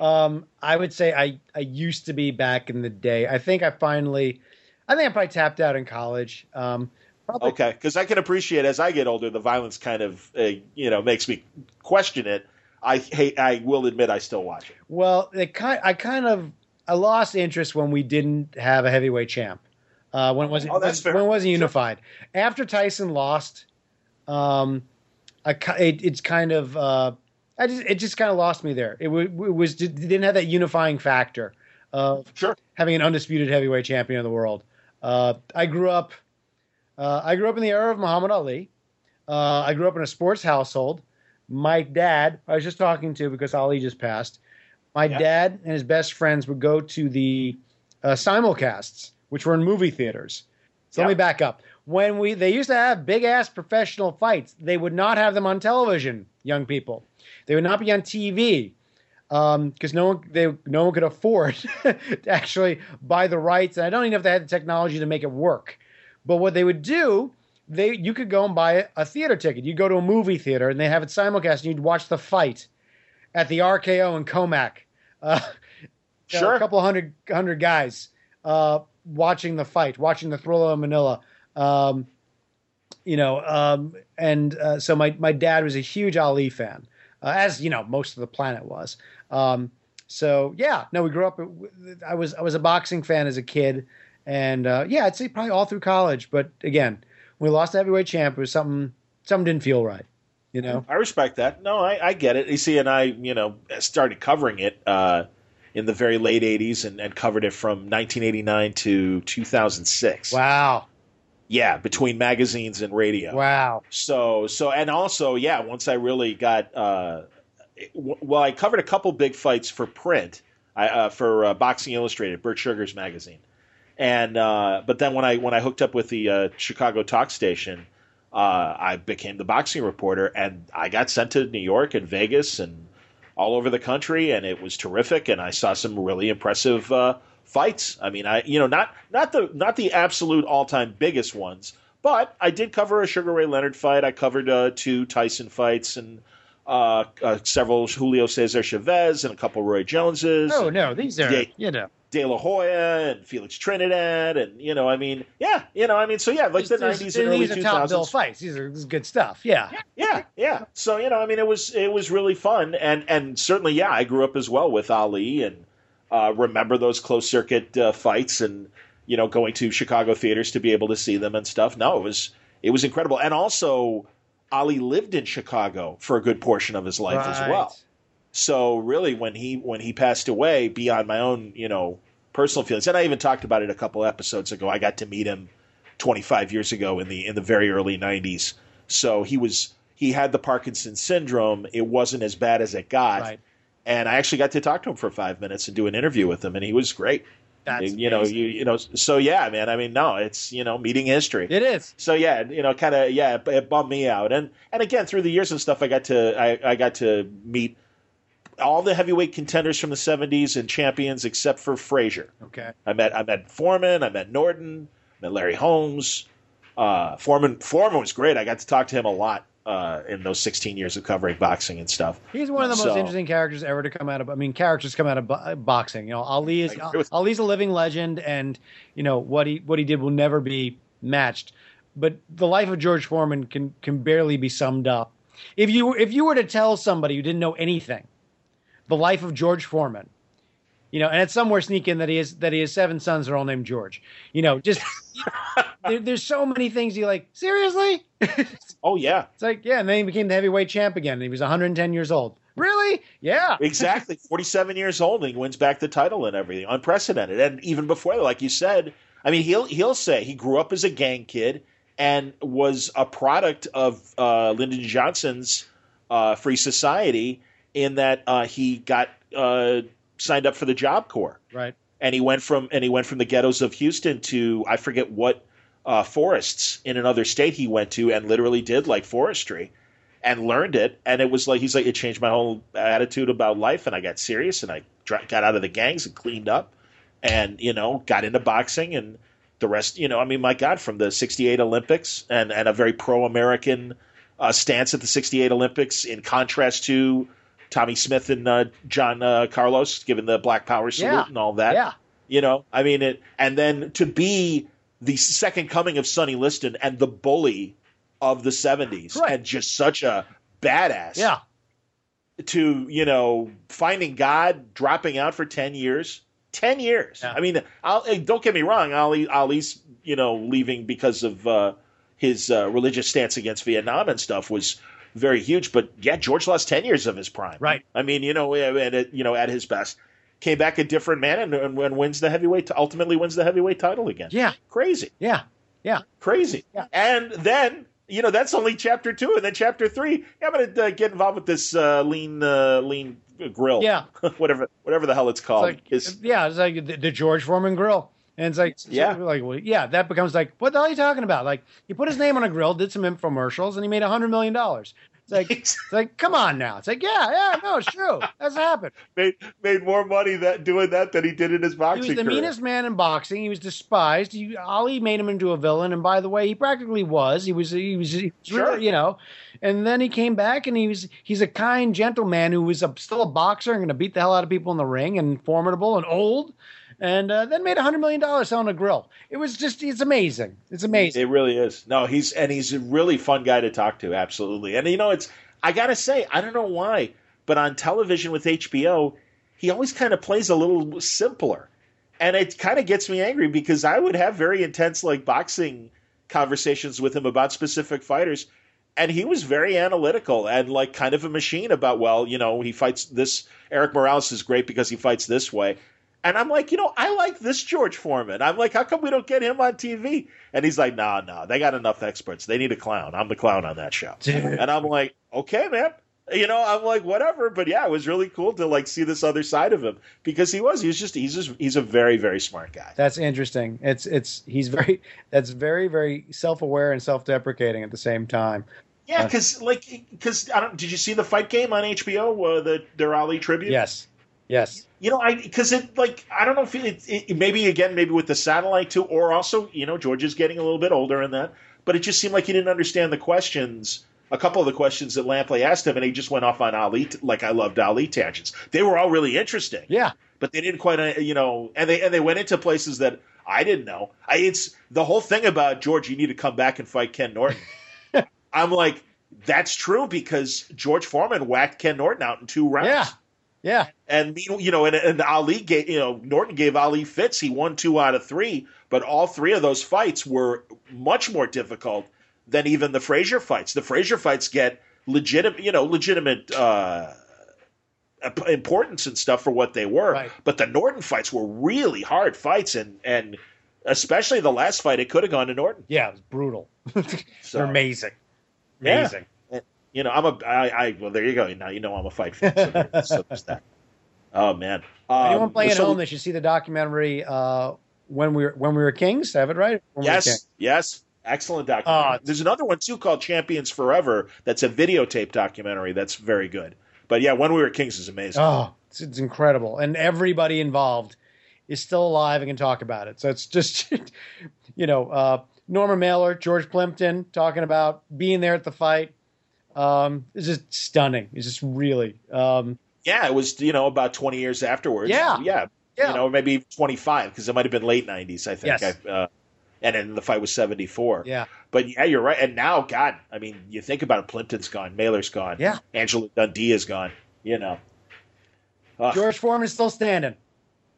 Um, I would say I, I used to be back in the day. I think I finally, I think I probably tapped out in college. Um, probably, Okay, because I can appreciate as I get older, the violence kind of uh, you know makes me question it. I hate. I will admit, I still watch it. Well, it kind, I kind of, I lost interest when we didn't have a heavyweight champ. Uh, when it wasn't, Oh, that's fair. when it wasn't unified. After Tyson lost, um, I, it, it's kind of, uh, I just, it just kind of lost me there. It, w- it was, it didn't have that unifying factor of Sure. having an undisputed heavyweight champion of the world. Uh, I grew up, uh, I grew up in the era of Muhammad Ali. Uh, I grew up in a sports household. My dad, I was just talking to because Ali just passed. My dad and his best friends would go to the uh, simulcasts, which were in movie theaters. So let me back up. When we they used to have big ass professional fights, they would not have them on television. Young people, they would not be on TV because no one they no one could afford [laughs] to actually buy the rights. And I don't even know if they had the technology to make it work. But what they would do, they you could go and buy a theater ticket. You go to a movie theater and they have it simulcast, and you'd watch the fight at the RKO in Commack. Uh, [laughs] Sure. a couple hundred hundred guys uh, watching the fight, watching the Thriller of Manila. Um, you know, um, and uh, so my my dad was a huge Ali fan, uh, as you know most of the planet was. Um, so yeah, no, we grew up. I was I was a boxing fan as a kid, and uh, yeah, I'd say probably all through college. But again, when we lost the heavyweight champ, it was something something didn't feel right. You know, I respect that. No, I, I get it. You see, and I, you know, started covering it uh, in the very late '80s and, and covered it from 1989 to 2006. wow, Yeah, between magazines and radio. wow, So, so, and also, yeah, once I really got, uh, well, I covered a couple big fights for print, I, uh, for uh, Boxing Illustrated, Bert Sugar's magazine, and uh, but then when I when I hooked up with the uh, Chicago talk station, uh, I became the boxing reporter, and I got sent to New York and Vegas and all over the country, and it was terrific, and I saw some really impressive uh, fights. I mean, I you know not not the not the absolute all time biggest ones, but I did cover a Sugar Ray Leonard fight. I covered uh, two Tyson fights and uh, uh, several Julio Cesar Chavez and a couple Roy Joneses. Oh no, these are Yeah. you know De La Hoya and Felix Trinidad, and you know, I mean, yeah, you know, I mean, so yeah, like the nineties and early two thousands. fights. These are good stuff. Yeah. Yeah, yeah. So you know, I mean, it was it was really fun, and and certainly, yeah, I grew up as well with Ali, and uh, remember those closed circuit uh, fights, and you know, going to Chicago theaters to be able to see them and stuff. No, it was it was incredible, and also Ali lived in Chicago for a good portion of his life as well. So really, when he when he passed away, beyond my own you know personal feelings, and I even talked about it a couple episodes ago. I got to meet him 25 years ago in the in the very early 90s. So he was he had the Parkinson's syndrome. It wasn't as bad as it got, Right. and I actually got to talk to him for five minutes and do an interview with him, and he was great. That's you know, amazing. you you know, so yeah, man. I mean, no, it's you know, meeting history. It is. So yeah, you know, kind of yeah, it, it bummed me out, and and again through the years and stuff, I got to I, I got to meet all the heavyweight contenders from the '70s and champions except for Frazier. Okay. I met I met Foreman, I met Norton, I met Larry Holmes. Uh, Foreman Foreman was great. I got to talk to him a lot uh, in those 16 years of covering boxing and stuff. He's one of the most interesting characters ever to come out of. I mean, characters come out of bo- boxing. You know, Ali is with- Ali's a living legend, and you know what he what he did will never be matched. But the life of George Foreman can can barely be summed up. If you if you were to tell somebody who didn't know anything, the life of George Foreman, you know, and it's somewhere sneaking that he has that he has seven sons that are all named George. You know, just [laughs] there, there's so many things you like. Seriously, [laughs] Oh yeah, It's like, yeah, and then he became the heavyweight champ again. And he was 110 years old. Really? Yeah. [laughs] exactly. 47 years old and he wins back the title and everything. Unprecedented. And even before like you said, I mean, he'll he'll say he grew up as a gang kid and was a product of uh, Lyndon Johnson's uh, Free Society in that uh, he got uh, signed up for the Job Corps. Right. and he went from and he went from the ghettos of Houston to I forget what uh, forests in another state he went to and literally did like forestry and learned it and it was like he's like it changed my whole attitude about life and I got serious and I got out of the gangs and cleaned up and you know got into boxing and the rest, you know, I mean, my God, from the '68 Olympics and and a very pro-American uh, stance at the '68 Olympics, in contrast to Tommie Smith and uh, John uh, Carlos giving the Black Power salute Yeah. and all that. Yeah. You know, I mean, it, and then to be the second coming of Sonny Liston and the bully of the '70s, Right. and just such a badass Yeah. to you know finding God, dropping out for ten years. Ten years. Yeah. I mean, I'll, don't get me wrong. Ali, Ali's you know leaving because of uh, his uh, religious stance against Vietnam and stuff was very huge. But yeah, George lost ten years of his prime. Right. I mean, you know, and it, you know at his best, came back a different man and, and, and wins the heavyweight. Ultimately, wins the heavyweight title again. Yeah. Crazy Yeah. Yeah. crazy. Yeah. And then you know that's only chapter two, and then chapter three. Yeah, I'm gonna uh, get involved with this uh, lean uh, lean grill. Yeah. [laughs] whatever whatever the hell it's It's called. like, It's- yeah, it's like the, the George Foreman grill. And it's like, Yeah. like, well, yeah, that becomes like, what the hell are you talking about? Like, he put his name on a grill, did some infomercials, and he made a hundred million dollars. It's like, [laughs] it's like, come on now. It's like, yeah, yeah, no, it's true. That's happened. [laughs] made made more money that doing that than he did in his boxing. He was the career. meanest man in boxing. He was despised. He, Ali made him into a villain, and by the way, he practically was. He was. He was. He was Sure. you know. And then he came back, and he was. He's a kind gentleman who was a, still a boxer and going to beat the hell out of people in the ring, and formidable and old. And uh, then made a hundred million dollars selling a grill. It was just. It's amazing. It's amazing. It really is. No, he's and he's a really fun guy to talk to. Absolutely. And you know, it's I gotta say, I don't know why, but on television with HBO, he always kind of plays a little simpler, and it kind of gets me angry because I would have very intense like boxing conversations with him about specific fighters. And he was very analytical and like kind of a machine about, well, you know, he fights this. Erik Morales is great because he fights this way. And I'm like, you know, I like this George Foreman. I'm like, how come we don't get him on TV? And he's like, nah, nah, they got enough experts. They need a clown. I'm the clown on that show. And I'm like, okay, man. You know, I'm like, whatever. But yeah, it was really cool to like see this other side of him because he was. He was just. He's just. He's a very, very smart guy. That's interesting. It's it's he's very that's very very self aware and self deprecating at the same time. Yeah, because like, because I don't. Did you see the fight game on HBO? Uh, the Ali tribute. Yes, yes. You know, I because it like I don't know if it, it maybe again maybe with the satellite too, or also you know George is getting a little bit older in that, but it just seemed like he didn't understand the questions. A couple of the questions that Lampley asked him, and he just went off on Ali like I loved Ali tangents. They were all really interesting, Yeah. but they didn't quite uh, you know, and they and they went into places that I didn't know. I it's the whole thing about George. You need to come back and fight Ken Norton. [laughs] I'm like, that's true because George Foreman whacked Ken Norton out in two rounds. Yeah. Yeah. And mean- you know, and, and Ali gave you know Norton gave Ali fits. He won two out of three, but all three of those fights were much more difficult than even the Frazier fights. The Frazier fights get legitimate, you know, legitimate uh, importance and stuff for what they were. Right. But the Norton fights were really hard fights, and and especially the last fight, it could have gone to Norton. Yeah. It was brutal. [laughs] So They're amazing. Yeah. You know, I'm a I, I well there you go. Now you know I'm a fight fan. So, so [laughs] there's that. Oh man. Um, Anyone playing so- at home, they should see the documentary uh, when we were when we were kings. Have it right? When Yes, Kings. yes. Excellent documentary. Oh, There's another one too called Champions Forever. That's a videotape documentary. That's very good. But yeah, When We Were Kings is amazing. Oh, it's, it's incredible, and everybody involved is still alive and can talk about it. So it's just, [laughs] you know, uh, Norman Mailer, George Plimpton talking about being there at the fight. Um, it's just stunning. It's just really, um, Yeah, it was you know about 20 years afterwards. Yeah. yeah, Yeah. You know, maybe 25 because it might have been late 90s. I think. Yes. I, uh, and then the fight was 74. yeah, But yeah, you're right. And now, God, I mean, you think about it. Plimpton's gone. Mailer's gone. Yeah. Angelo Dundee is gone. You know. Ugh, George Foreman is still standing.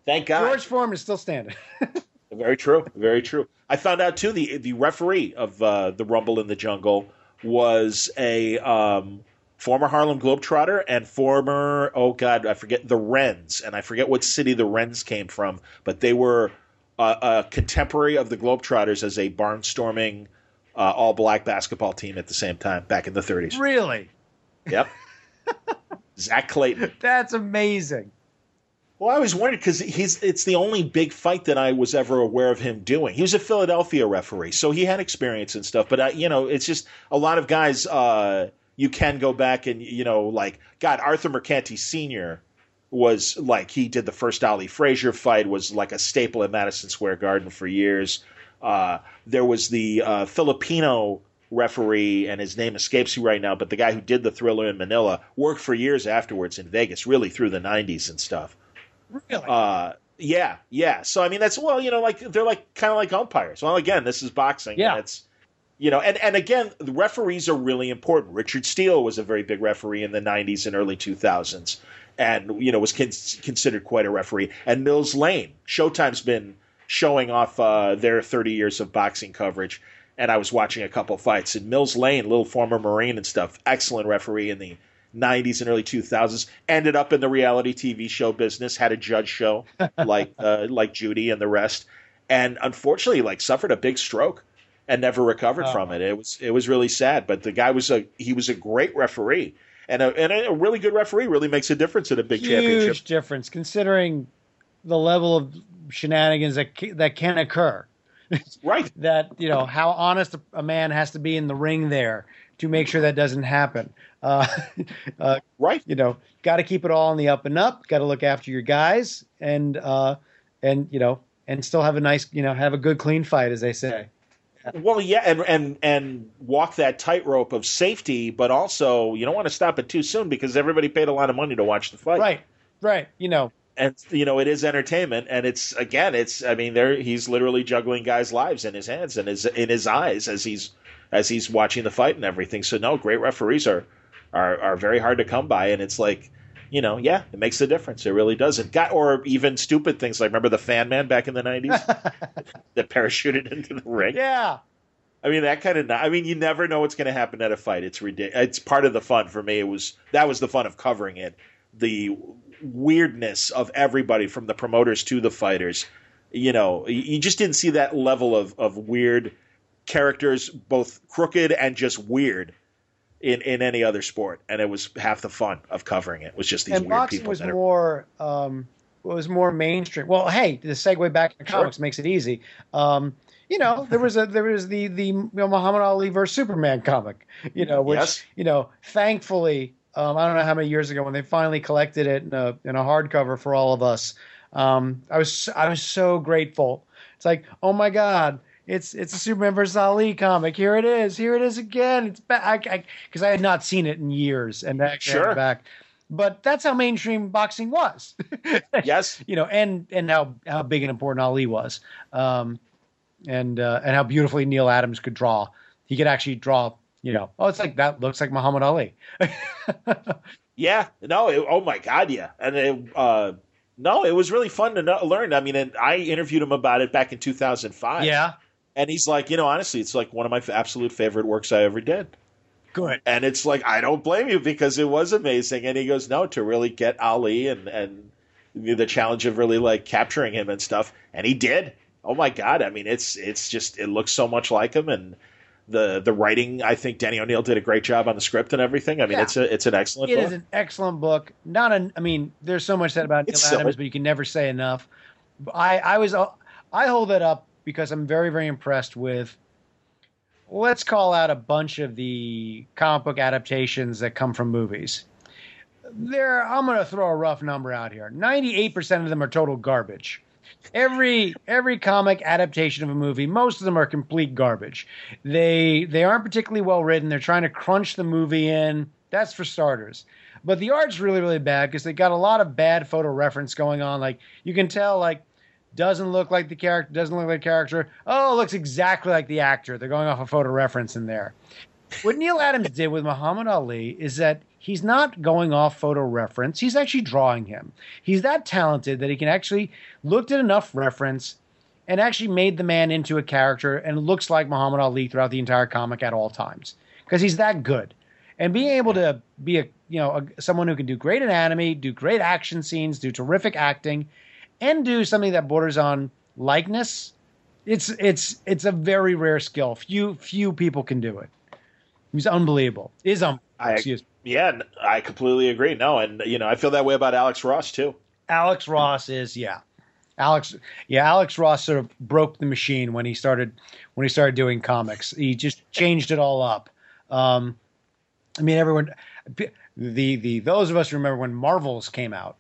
thank God. George Foreman is still standing. [laughs] Very true. Very true. I found out too the the referee of uh, the Rumble in the Jungle was a um, former Harlem Globetrotter and former oh god I forget the Rens and I forget what city the Rens came from, but they were uh, a contemporary of the Globetrotters as a barnstorming uh, all black basketball team at the same time back in the 30s. really, Yep. [laughs] Zach Clayton. that's amazing. Well, I always wondered because he's it's the only big fight that I was ever aware of him doing. He was a Philadelphia referee, so he had experience and stuff. But I, you know, it's just a lot of guys. Uh, you can go back and you know, like God, Arthur Mercante Senior was like he did the first Ali Frazier fight was like a staple at Madison Square Garden for years. Uh, there was the uh, Filipino referee, and his name escapes me right now, but the guy who did the Thrilla in Manila worked for years afterwards in Vegas, really through the 90s and stuff. Really? Uh, yeah, yeah. So I mean, that's well, you know, like they're like kind of like umpires. Well, again, this is boxing. Yeah. and it's you know, and and again, the referees are really important. Richard Steele was a very big referee in the '90s and early 2000s, and you know was con- considered quite a referee. And Mills Lane, Showtime's been showing off uh, their 30 years of boxing coverage, and I was watching a couple fights. And Mills Lane, little former Marine and stuff, excellent referee in the 90s and early 2000s ended up in the reality tv show business had a judge show [laughs] like uh, like judy and the rest and unfortunately like suffered a big stroke and never recovered Oh. from it it was it was really sad but the guy was a he was a great referee and a, and a really good referee really makes a difference in a big Huge championship difference considering the level of shenanigans that that can occur. right [laughs] that you know how honest a man has to be in the ring there to make sure that doesn't happen. Uh, [laughs] uh, right you know, got to keep it all on the up and up. Got to look after your guys, and uh, and you know, and still have a nice, you know, have a good clean fight, as they say. Well, yeah, and and and walk that tightrope of safety, but also you don't want to stop it too soon because everybody paid a lot of money to watch the fight. Right, right. You know, and you know it is entertainment and it's again it's i mean there he's literally juggling guys lives in his hands and his in his eyes as he's as he's watching the fight and everything so no great referees are are are very hard to come by and it's like you know yeah it makes a difference it really does it got or even stupid things like remember the fan man back in the 90s [laughs] that parachuted into the ring yeah. I mean that kind of. I mean, you never know what's going to happen at a fight. It's ridiculous. It's part of the fun for me. It was that was the fun of covering it. The weirdness of everybody from the promoters to the fighters. You know, you you just didn't see that level of of weird characters, both crooked and just weird, in in any other sport. And it was half the fun of covering it. Was just these and weird boxing people. was are- more um, was more mainstream. Well, hey, the segue back to Sure. comics makes it easy. Um, you know, there was a there was the the you know, Muhammad Ali versus Superman comic. You know, which Yes. you know, thankfully, um, I don't know how many years ago when they finally collected it in a in a hardcover for all of us. Um, I was I was so grateful. It's like, oh my god. It's it's a Superman versus Ali comic. Here it is. Here it is again. It's back because I, had not seen it in years, and I had Sure. back. But that's how mainstream boxing was. [laughs] yes, you know, and and how how big and important Ali was, um, and uh, and how beautifully Neal Adams could draw. He could actually draw. You know, oh, it's like that looks like Muhammad Ali. [laughs] Yeah, no, it, oh my god, yeah, and it, uh, no, it was really fun to know, learn. I mean, and I interviewed him about it back in 2005. yeah, and he's like, you know, honestly, it's like one of my f- absolute favorite works I ever did. good. And it's like I don't blame you because it was amazing. And he goes, no, to really get Ali and and the challenge of really like capturing him and stuff, and he did. Oh my god, I mean, it's it's just it looks so much like him and. The, the writing, I think Danny O'Neil did a great job on the script and everything. I mean, Yeah. it's a it's an excellent It book. is an excellent book. Not an. I mean, there's so much said about Neal. Adams, but you can never say enough. I I was I hold it up because I'm very very impressed with. Let's call out a bunch of the comic book adaptations that come from movies. There, I'm going to throw a rough number out here. 98% of them are total garbage. Every every comic adaptation of a movie, most of them are complete garbage. They they aren't particularly well written. They're trying to crunch the movie in. That's for starters. But the art's really really bad because they got a lot of bad photo reference going on. Like you can tell, like doesn't look like the character, doesn't look like the character. Oh, looks exactly like the actor. They're going off a photo reference in there. What Neal Adams did with Muhammad Ali is that he's not going off photo reference. He's actually drawing him. He's that talented that he can actually looked at enough reference and actually made the man into a character and looks like Muhammad Ali throughout the entire comic at all times because he's that good. And being able to be a you know a, someone who can do great anatomy, do great action scenes, do terrific acting, and do something that borders on likeness, it's it's it's a very rare skill. Few few people can do it. He's unbelievable. Is um I- excuse me. Yeah, I completely agree. No, and you know, I feel that way about Alex Ross too. Alex Ross is yeah. Alex yeah, Alex Ross sort of broke the machine when he started when he started doing comics. He just changed it all up. Um I mean everyone the the those of us remember when Marvels came out,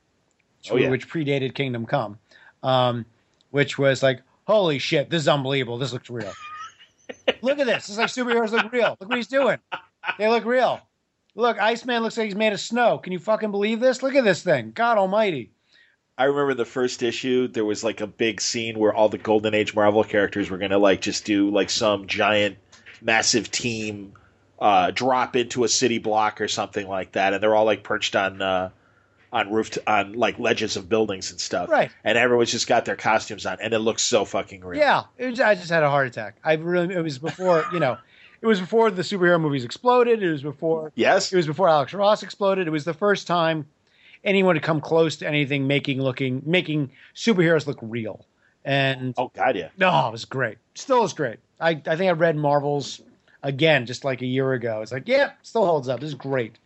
Oh, yeah. which predated Kingdom Come, um, which was like, holy shit, this is unbelievable. This looks real. [laughs] look at this. It's like superheroes look real. Look what he's doing. They look real. Look, Iceman looks like he's made of snow. Can you fucking believe this? Look at this thing. God Almighty. I remember the first issue. There was like a big scene where all the Golden Age Marvel characters were going to like just do like some giant, massive team uh, drop into a city block or something like that, and they're all like perched on uh, on roof on like ledges of buildings and stuff. Right. And everyone's just got their costumes on, and it looks so fucking real. Yeah, it was, I just had a heart attack. I really, it was before, [laughs] you know, it was before the superhero movies exploded. It was before, Yes. it was before Alex Ross exploded. It was the first time anyone had come close to anything making looking making superheroes look real. And Oh God, yeah. no, it was great. Still is great. I, I think I read Marvels again just like a year ago. It's like, yeah, still holds up. This is great.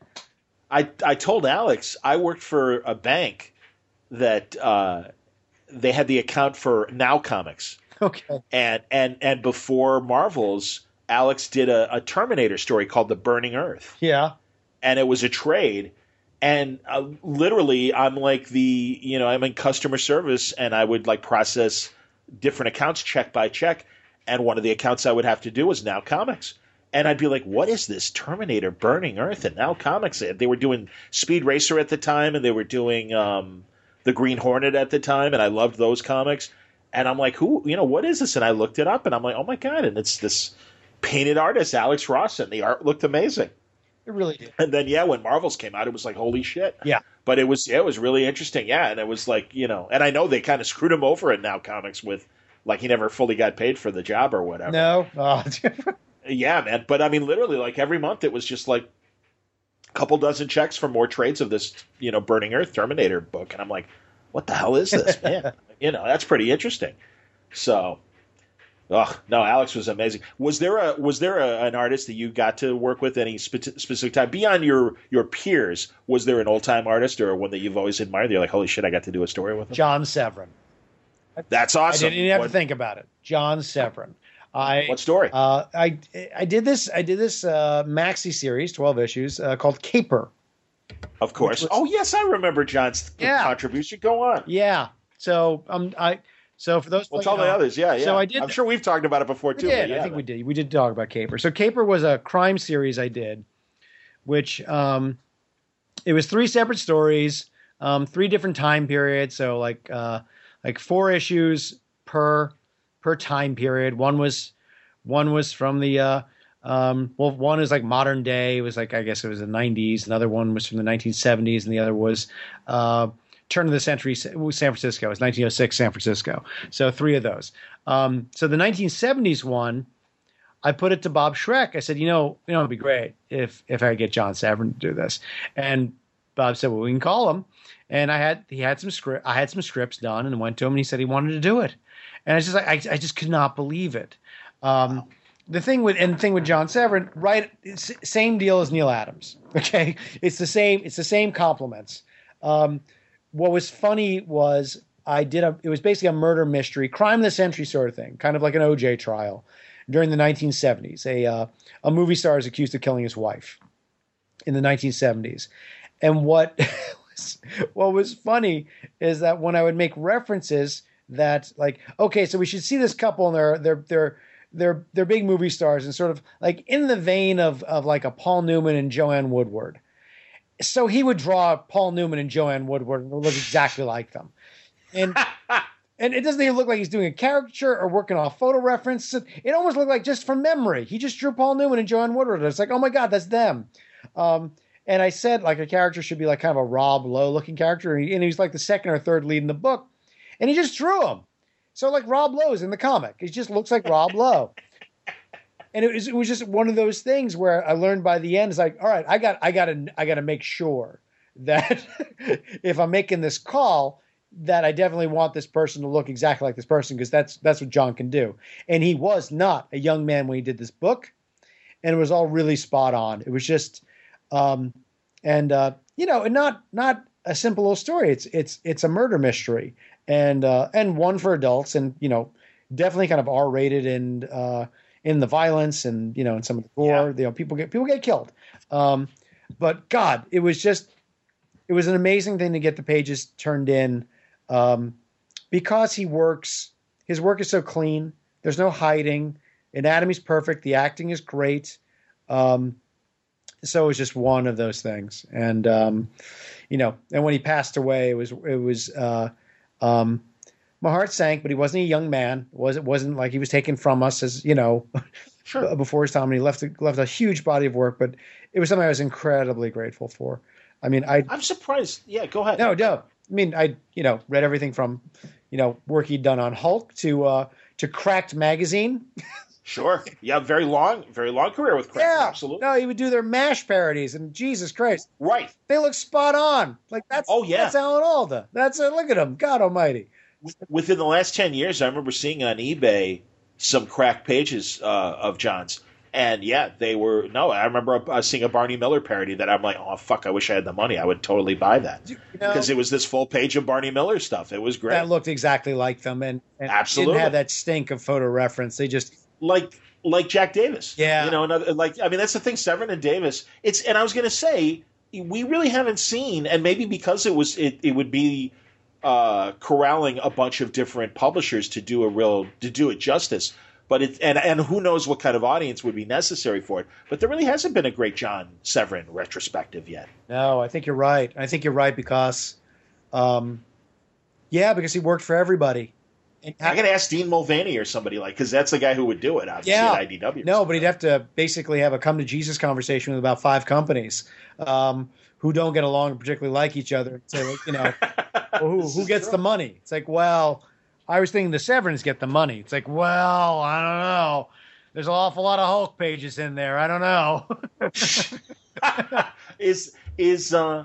I I told Alex I worked for a bank that uh, they had the account for Now Comics, Okay. and and and before Marvels, Alex did a, a Terminator story called The Burning Earth, Yeah. and it was a trade. And uh, literally, I'm like the you know I'm in customer service, and I would like process different accounts check by check, and one of the accounts I would have to do was Now Comics. And I'd be like, "What is this Terminator Burning Earth?" And now comics. They were doing Speed Racer at the time, and they were doing um, the Green Hornet at the time, and I loved those comics. And I'm like, "Who? You know, what is this?" And I looked it up, and I'm like, "Oh my god!" And it's this painted artist, Alex Ross, and the art looked amazing. It really did. And then yeah, when Marvels came out, it was like, "Holy shit!" Yeah. But it was it was really interesting, yeah. And it was like you know, and I know they kind of screwed him over at Now Comics with like he never fully got paid for the job or whatever. No. [laughs] Oh, Yeah, man. But I mean, literally, like every month, it was just like a couple dozen checks for more trades of this, you know, Burning Earth Terminator book, and I'm like, what the hell is this, man? [laughs] you know, that's pretty interesting. So, oh no, Alex was amazing. Was there a was there a, an artist that you got to work with any spe- specific time beyond your your peers? Was there an old time artist or one that you've always admired? You're like, holy shit, I got to do a story with him. John Severin. That's I awesome. didn't even have what, to think about it. John Severin. I what story? Uh, I I did this I did this uh, maxi series, twelve issues, uh, called Caper. of course. was- oh yes, I remember John's Yeah. contribution. Go on. Yeah. So um I so for those Well, tell the others. Yeah, yeah. So I did- I'm sure we've talked about it before We too. did. yeah, I think we did. We did talk about Caper. So Caper was a crime series I did, which um, it was three separate stories, um, three different time periods. So like uh, like four issues per per time period. One was one was from the uh, um, well, one is like modern day. It was like I guess it was the '90s. Another one was from the 1970s, and the other was uh, turn of the century San Francisco. It was 1906 San Francisco. So three of those. Um, so the 1970s one, I put it to Bob Schreck. I said, you know, you know, it'd be great if if I get John Severin to do this. And Bob said, well, we can call him. And I had he had some script. I had some scripts done, and went to him, and he said he wanted to do it. And I just I, I just could not believe it. Um, the thing with and the thing with John Severin, right? Same deal as Neal Adams. [laughs] Okay, it's the same. It's the same compliments. Um, what was funny was I did a. It was basically a murder mystery, crime of the century sort of thing, kind of like an OJ trial during the 1970s. A uh, a movie star is accused of killing his wife in the 1970s, and what [laughs] what was funny is that when I would make references that like okay, so we should see this couple and they're they're they're they're they're big movie stars and sort of like in the vein of of like a Paul Newman and Joanne Woodward. So he would draw Paul Newman and Joanne Woodward and look exactly like them. And [laughs] and it doesn't even look like he's doing a caricature or working off photo reference. It almost looked like just from memory. He just drew Paul Newman and Joanne Woodward. It's like, oh my God, that's them. Um, and I said like a character should be like kind of a Rob Lowe looking character, and, he, and he's like the second or third lead in the book, and he just drew him. So like Rob Lowe's in the comic, he just looks like Rob Lowe. And it was it was just one of those things where I learned by the end is like, all right, I got I got to I got to make sure that [laughs] if I'm making this call, that I definitely want this person to look exactly like this person because that's that's what John can do. And he was not a young man when he did this book, and it was all really spot on. It was just, um, and uh, you know, and not not a simple little story. It's it's it's a murder mystery, and uh, and one for adults, and you know, definitely kind of R rated and uh, in the violence and you know in some of the gore. Yeah. You know, people get people get killed. Um, but God, it was just it was an amazing thing to get the pages turned in um, because he works his work is so clean. There's no hiding. Anatomy's perfect. The acting is great. Um, so it was just one of those things, and um, you know, and when he passed away, it was it was uh, um, my heart sank. But he wasn't a young man. It was it wasn't like he was taken from us as you know [laughs] Sure. before his time, and he left a, left a huge body of work. But it was something I was incredibly grateful for. I mean, I I'm surprised. Yeah, go ahead. no, no. I mean, I you know read everything from you know work he'd done on Hulk to uh, to Cracked magazine. [laughs] Sure. Yeah, very long, very long career with Craig. Yeah, Absolutely. No, he would do their Mash parodies, and Jesus Christ, Right. they look spot on. Like that's Oh, yeah. that's Alan Alda. That's uh, look at him, God Almighty. Within the last 10 years, I remember seeing on eBay some cracked pages uh, of John's. And yeah, they were. No, I remember uh, seeing a Barney Miller parody that I'm like, oh, fuck, I wish I had the money. I would totally buy that. You know, Because it was this full page of Barney Miller stuff. It was great. that looked exactly like them, and, and Absolutely. didn't have that stink of photo reference. They just like like Jack Davis. Yeah. you know, another like I mean that's the thing. Severin and Davis. It's and I was going to say we really haven't seen, and maybe because it was it, it would be uh, corralling a bunch of different publishers to do a real to do it justice. But it and and who knows what kind of audience would be necessary for it. But there really hasn't been a great John Severin retrospective yet. no. I think you're right. I think you're right because, um, yeah, because he worked for everybody. I got to ask Dean Mullaney or somebody like because that's the guy who would do it. Obviously Yeah. at IDW. No, but he'd have to basically have a come to Jesus conversation with about five companies um, who don't get along and particularly like each other. Like, you know, [laughs] well, who, who gets true. the money? It's like, well, I was thinking the Severins get the money. It's like, well, I don't know. There's an awful lot of Hulk pages in there. I don't know. [laughs] is is uh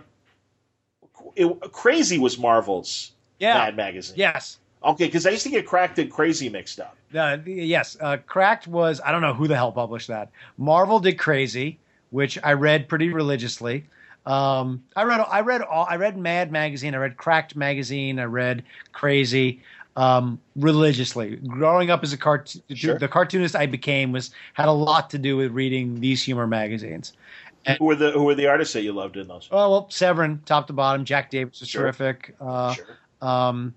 it, crazy was Marvel's yeah. Mad magazine. Yes. Okay, because I used to get cracked and crazy mixed up. Uh, yes. Uh, Cracked was, I don't know who the hell published that. Marvel did Crazy, which I read pretty religiously. Um, I read, I read all, I read Mad magazine, I read Cracked magazine, I read Crazy, um, religiously. Growing up as a cartoon, Sure. the cartoonist I became was had a lot to do with reading these humor magazines. Who were the who were the artists that you loved in those? Oh well, Severin, top to bottom. Jack Davis was Sure. terrific. Uh, sure. um,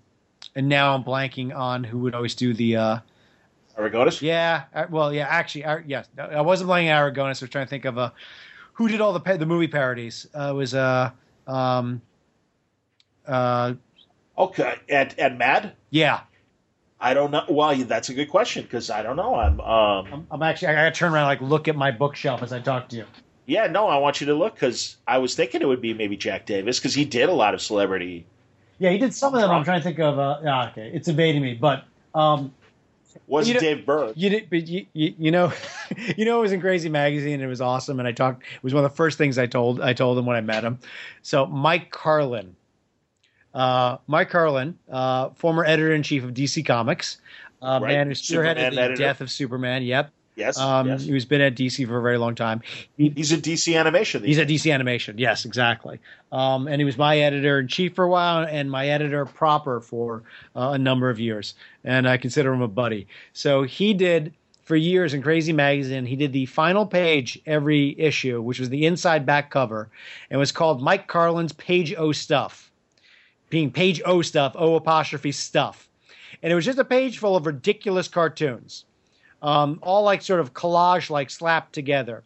and now I'm blanking on who would always do the. Uh, Aragonés? Yeah, uh, well, yeah, actually, uh, yes, I wasn't playing Aragonés. I was trying to think of uh, who did all the pa- the movie parodies. Uh, it was uh, um, uh, Okay, at at Mad? yeah. I don't know. Well, that's a good question because I don't know. I'm um I'm, I'm actually I gotta turn around and, like look at my bookshelf as I talk to you. yeah no. I want you to look because I was thinking it would be maybe Jack Davis because he did a lot of celebrity. Yeah, he did some of them. I'm trying to think of. Uh, yeah, okay, it's evading me, but um, Was You it know- Dave Burr? You did, but you, you, you know, [laughs] you know, it was in Crazy Magazine. and It was awesome, and I talked. It was one of the first things I told. I told him when I met him. So Mike Carlin, uh, Mike Carlin, uh, former editor in chief of DC Comics, uh, Right. man who spearheaded Superman the editor. death of Superman. Yep, Yes. um, yes. who's been at DC for a very long time. He, He's at DC animation. He's at DC Animation. Yes, exactly. Um, and he was my editor in chief for a while, and my editor proper for uh, a number of years. And I consider him a buddy. So he did for years in Crazy Magazine. He did the final page every issue, which was the inside back cover, and was called Mike Carlin's Page O Stuff, being Page O Stuff, O apostrophe stuff. And it was just a page full of ridiculous cartoons, um, all like sort of collage, like slapped together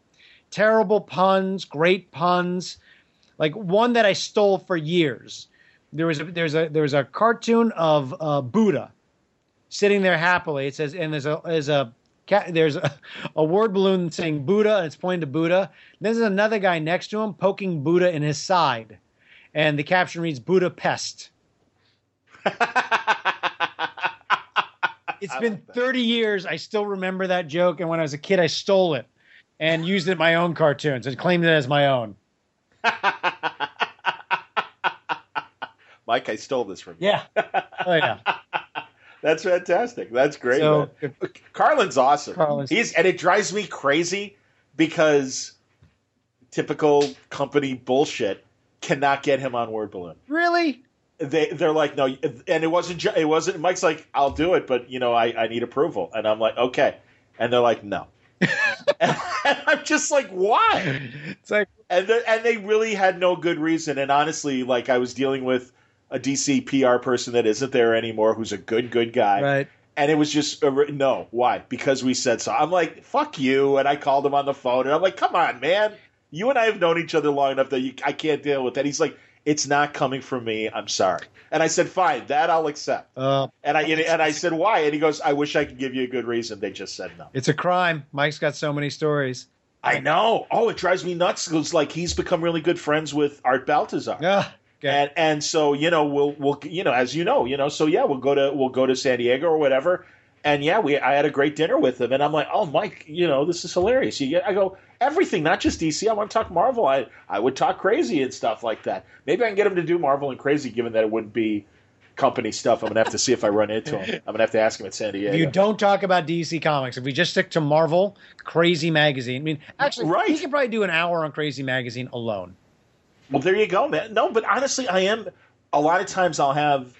terrible puns, great puns, like one that I stole for years. There was a there's a there's a cartoon of uh, Buddha sitting there happily. It says and there's a there's a there's a, a word balloon saying Buddha and it's pointing to Buddha. There's another guy next to him poking Buddha in his side, and the caption reads Budapest. [laughs] It's I been like 30 years. I still remember that joke, and when I was a kid, I stole it and used it in my own cartoons and claimed it as my own. [laughs] Mike, I stole this from you. Yeah. [laughs] Oh yeah. That's fantastic. That's great. So. Carlin's awesome. Carlin's- He's and it drives me crazy because typical company bullshit cannot get him on Word Balloon. really? They they're like no, and it wasn't it wasn't. Mike's like I'll do it, but you know I I need approval, and I'm like okay, and they're like no, [laughs] and I'm just like why? It's like and the, and they really had no good reason. And honestly, like I was dealing with a DC PR person that isn't there anymore, who's a good good guy, right. And it was just uh, no. Why? Because we said so. I'm like, fuck you. And I called him on the phone, and I'm like, come on, man. You and I have known each other long enough that you, I can't deal with that. He's like, it's not coming from me. I'm sorry. And I said, fine, that I'll accept. Uh, And I and I said, why? And he goes, I wish I could give you a good reason. They just said no. it's a crime. Mike's got so many stories. I know. Oh, it drives me nuts because like he's become really good friends with Art Baltazar. Ah, okay. And and so you know we'll we'll you know as you know you know so yeah we'll go to we'll go to San Diego or whatever and yeah we I had a great dinner with him and I'm like oh Mike you know this is hilarious you get I go everything not just DC I want to talk Marvel I I would talk crazy and stuff like that maybe I can get him to do Marvel and crazy given that it wouldn't be company stuff I'm gonna have to see if I run into him I'm gonna have to ask him at San Diego If you don't talk about DC Comics, if we just stick to Marvel, Crazy Magazine. I mean, actually, Right. he could probably do an hour on Crazy Magazine alone. Well, there you go, man. No, but honestly, I am. A lot of times, I'll have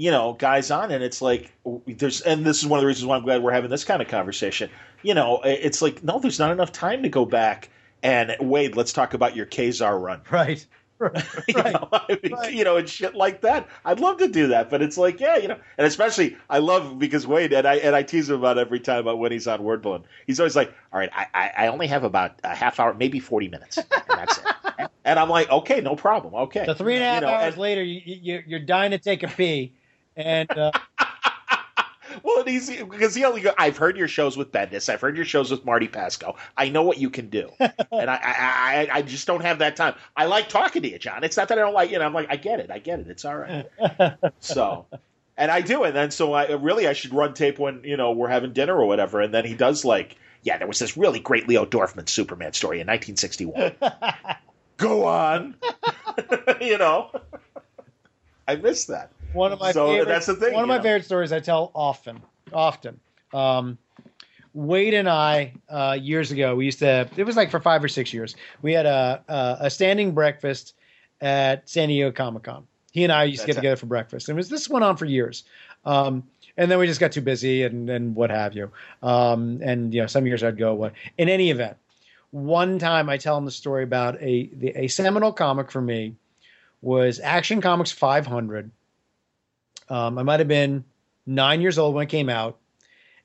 you know guys on, and it's like there's, and this is one of the reasons why I'm glad we're having this kind of conversation. You know, it's like no, there's not enough time to go back and Waid. Let's talk about your Ka-Zar run. [laughs] Right. [laughs] Right. [laughs] You know, I mean, Right. you know, and shit like that. I'd love to do that, but it's like, yeah, you know, and especially I love because Waid and I and I tease him about every time about when he's on Word Balloon. He's always like, "All right, I, I, I only have about a half hour, maybe forty minutes, and that's it." and I'm like, "Okay, no problem. Okay." So three and a half You know, hours and- later, you, you, you're dying to take a pee, and uh, [laughs] Well, he's because he only go. I've heard your shows with Bendis. I've heard your shows with Marty Pasko. I know what you can do, [laughs] and I, I, I, I just don't have that time. I like talking to you, John. It's not that I don't like you. know, I'm like, I get it. I get it. It's all right. [laughs] so, and I do, and then so I really I should run tape when you know we're having dinner or whatever, and then he does like, yeah, there was this really great Leo Dorfman Superman story in 1961. Go on, you know. I missed that. One of my So, favorite, that's the thing, one of you my favorite stories I tell often, often. Um, Waid and I uh, years ago, we used to. It was like for five or six years. We had a a, a standing breakfast at San Diego Comic Con. He and I used to get That's- together for breakfast, and was this went on for years. Um, and then we just got too busy and and what have you. Um, and you know, some years I'd go. What in any event, one time I tell him the story about a the, a seminal comic for me was Action Comics 500. Um, I might have been nine years old when it came out,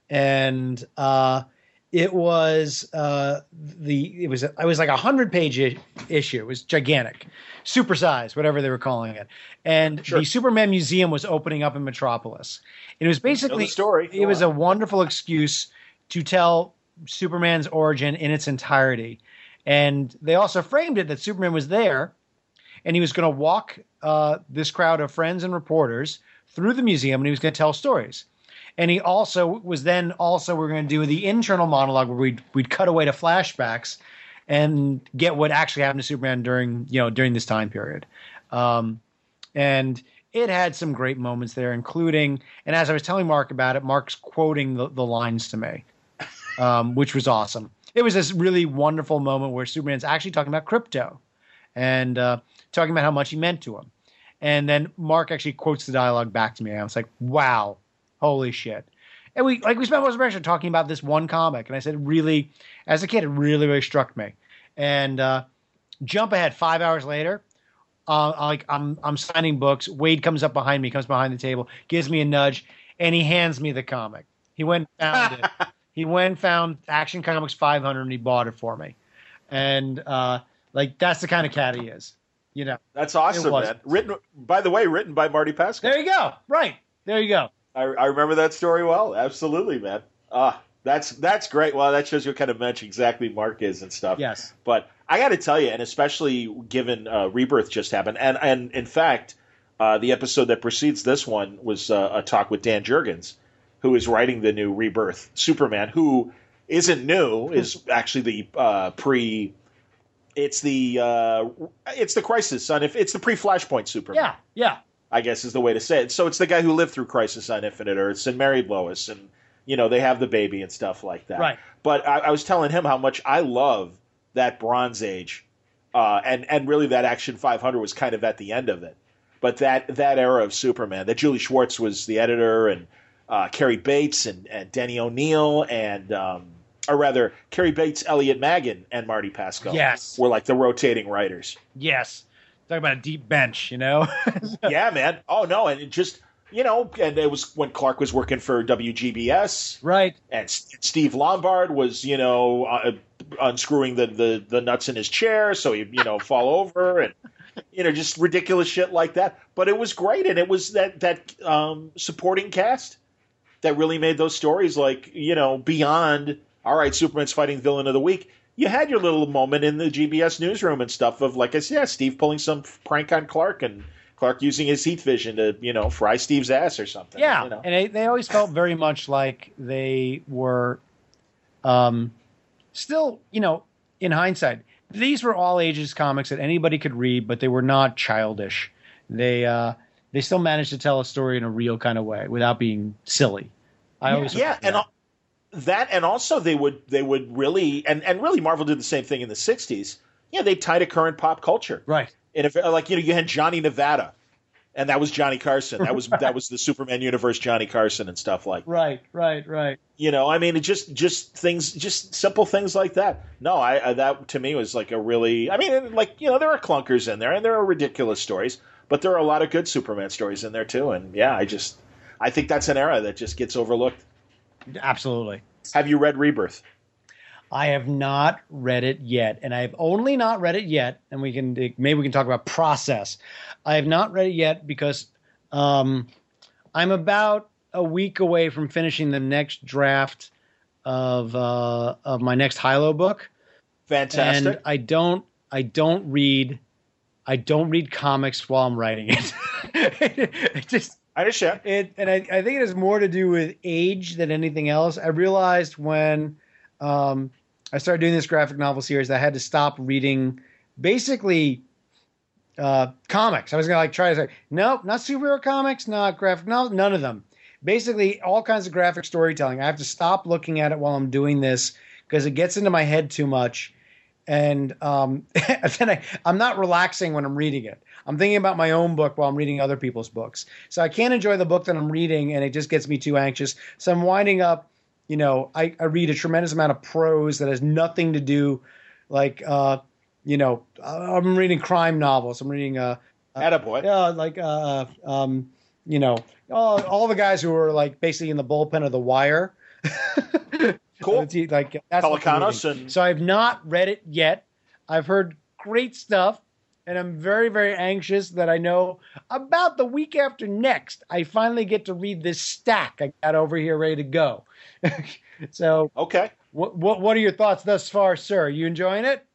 and uh, it was uh, the it was it was like a hundred page I- issue. It was gigantic, supersized, whatever they were calling it. And Sure. the Superman Museum was opening up in Metropolis. It was basically story. it was a wonderful excuse to tell Superman's origin in its entirety. And they also framed it that Superman was there and he was going to walk uh, this crowd of friends and reporters through the museum and he was going to tell stories. And he also was then also we're going to do the internal monologue where we'd, we'd cut away to flashbacks and get what actually happened to Superman during you know during this time period. Um, and it had some great moments there, including and as I was telling Mark about it, Mark's quoting the, the lines to me, um, which was awesome. It was this really wonderful moment where Superman's actually talking about Krypto and uh, talking about how much he meant to him. And then Mark actually quotes the dialogue back to me. And I was like, wow, holy shit. And we like we spent most of our time talking about this one comic. And I said, really, as a kid, it really, really struck me. And uh, jump ahead five hours later, uh, like I'm I'm signing books. Waid comes up behind me, comes behind the table, gives me a nudge, and he hands me the comic. He went and found it. [laughs] He went and found Action Comics 500 and he bought it for me. And uh, like that's the kind of cat he is. You know. That's awesome, man. Written, by the way, written by Marty Pasko. There you go. Right. There you go. I, I remember that story well. Absolutely, man. Ah, that's that's great. Well, that shows you what kind of mensch exactly Mark is and stuff. Yes. But I got to tell you, and especially given uh, Rebirth just happened, and and in fact, uh, the episode that precedes this one was uh, a talk with Dan Jurgens, who is writing the new Rebirth Superman, who isn't new, is actually the uh, pre. It's the uh, it's the Crisis on if it's the pre Flashpoint Superman. Yeah. Yeah. I guess is the way to say it. So it's the guy who lived through Crisis on Infinite Earths and married Lois, and you know they have the baby and stuff like that. Right. But I, I was telling him how much I love that Bronze Age, uh, and and really that Action 500 was kind of at the end of it. But that that era of Superman, that Julie Schwartz was the editor, and uh, Cary Bates and, and Denny O'Neil, and um, or rather Cary Bates, Elliot Maggin, and Marty Pasko. Yes. were like the rotating writers. Yes. Talk about a deep bench, you know? [laughs] yeah, man. Oh no, and it just you know, and it was when Clark was working for WGBS, right? And Steve Lombard was, you know, uh, unscrewing the, the the nuts in his chair so he, you know, fall over and you know, just ridiculous shit like that. But it was great, and it was that that um, supporting cast that really made those stories like you know beyond. All right, Superman's fighting villain of the week. You had your little moment in the GBS newsroom and stuff of like I said, yeah, Steve pulling some prank on Clark and Clark using his heat vision to, you know, fry Steve's ass or something. Yeah, you know? and they, they always felt very much like they were, um, still, you know, in hindsight, these were all ages comics that anybody could read, but they were not childish. They uh, they still managed to tell a story in a real kind of way without being silly. I yeah, always yeah, and that, and also they would they would really and and really Marvel did the same thing in the '60s. Yeah, they tied to current pop culture, right? And if like you know you had Johnny Nevada, and that was Johnny Carson. That was [laughs] right. that was the Superman universe Johnny Carson and stuff like. That. right, right, right. You know, I mean, it just just things, just simple things like that. No, I, I that to me was like a really. I mean, like you know, there are clunkers in there, and there are ridiculous stories, but there are a lot of good Superman stories in there too. And yeah, I just I think that's an era that just gets overlooked. Absolutely. Have you read Rebirth? I have not read it yet, and I have only not read it yet. And we can maybe we can talk about process. I have not read it yet because um, I'm about a week away from finishing the next draft of uh, of my next Hilo book. Fantastic. And I don't I don't read I don't read comics while I'm writing it. [laughs] it just I understand. It and I, I think it has more to do with age than anything else. I realized when um, I started doing this graphic novel series, I had to stop reading basically uh, comics. I was gonna like try to say, nope, not superhero comics, not graphic novels, none of them. Basically, all kinds of graphic storytelling. I have to stop looking at it while I'm doing this because it gets into my head too much, and um, [laughs] then I, I'm not relaxing when I'm reading it. I'm thinking about my own book while I'm reading other people's books. So I can't enjoy the book that I'm reading, and it just gets me too anxious. So I'm winding up you know, I, I read a tremendous amount of prose that has nothing to do, like, uh, you know, I'm reading crime novels. I'm reading, uh, Attaboy. Yeah, like, uh, um, you know, all, all the guys who are like basically in the bullpen of The Wire. [laughs] cool. [laughs] like that's Pelecanos and so I've not read it yet. I've heard great stuff, and I'm very very anxious that I know about the week after next. I finally get to read this stack I got over here ready to go. [laughs] so okay, what, what what are your thoughts thus far, sir? Are you enjoying it?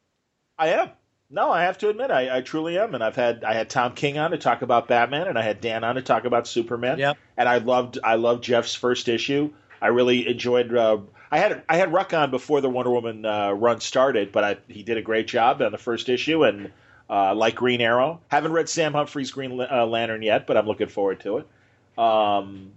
I am. No, I have to admit, I, I, truly am, and I've had I had Tom King on to talk about Batman, and I had Dan on to talk about Superman. Yep. And I loved I loved Geoff's first issue. I really enjoyed. Uh, I had I had Ruck on before the Wonder Woman uh, run started, but I, he did a great job on the first issue, and uh, like Green Arrow. Haven't read Sam Humphrey's Green uh, Lantern yet, but I'm looking forward to it. Um,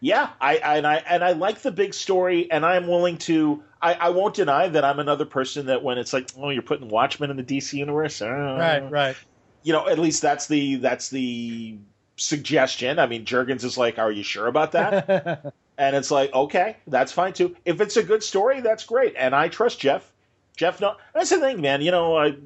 yeah, I, I, and I and I like the big story, and I'm willing to. I, I won't deny that I'm another person that when it's like, oh, you're putting Watchmen in the DC universe, uh, right, right. You know, at least that's the that's the suggestion. I mean, Jurgens is like, are you sure about that? [laughs] and it's like, okay, that's fine too. If it's a good story, that's great, and I trust Geoff. Geoff, no, that's the thing, man. You know, I, I,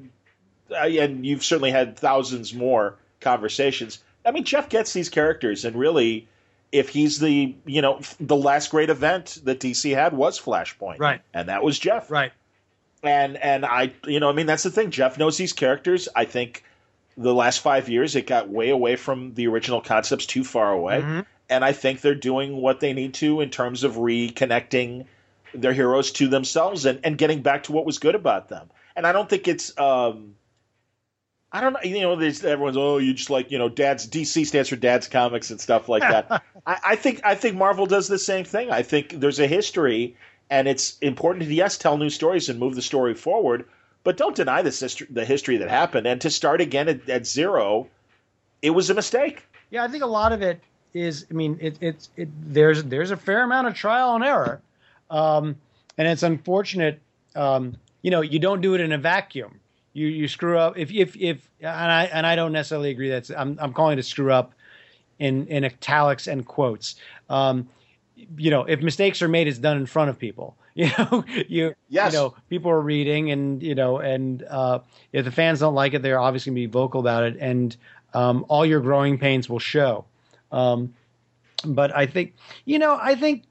and you've certainly had thousands more conversations. I mean, Geoff gets these characters, and really if he's the you know the last great event that DC had was Flashpoint, right? And that was Geoff, right? And and I you know I mean that's the thing. Geoff knows these characters. I think the last five years it got way away from the original concepts, too far away. Mm-hmm. And I think they're doing what they need to in terms of reconnecting their heroes to themselves and, and getting back to what was good about them. And I don't think it's um, I don't know. You know, there's everyone's oh, you just like you know, Dad's DC stands for Dad's Comics and stuff like that. [laughs] I, I, think I think Marvel does the same thing. I think there's a history, and it's important to yes tell new stories and move the story forward, but don't deny this history, the history that happened. And to start again at, at, zero, it was a mistake. Yeah, I think a lot of it is. I mean, it, it's it, there's there's a fair amount of trial and error, um, and it's unfortunate. Um, you know, you don't do it in a vacuum you you screw up if if if and I and I don't necessarily agree that's I'm I'm calling it a screw up in in italics and quotes. Um, you know, if mistakes are made, it's done in front of people. [laughs] You know, you yes. you know people are reading, and you know, and uh, if the fans don't like it, they're obviously going to be vocal about it, and um, all your growing pains will show. Um, but I think you know I think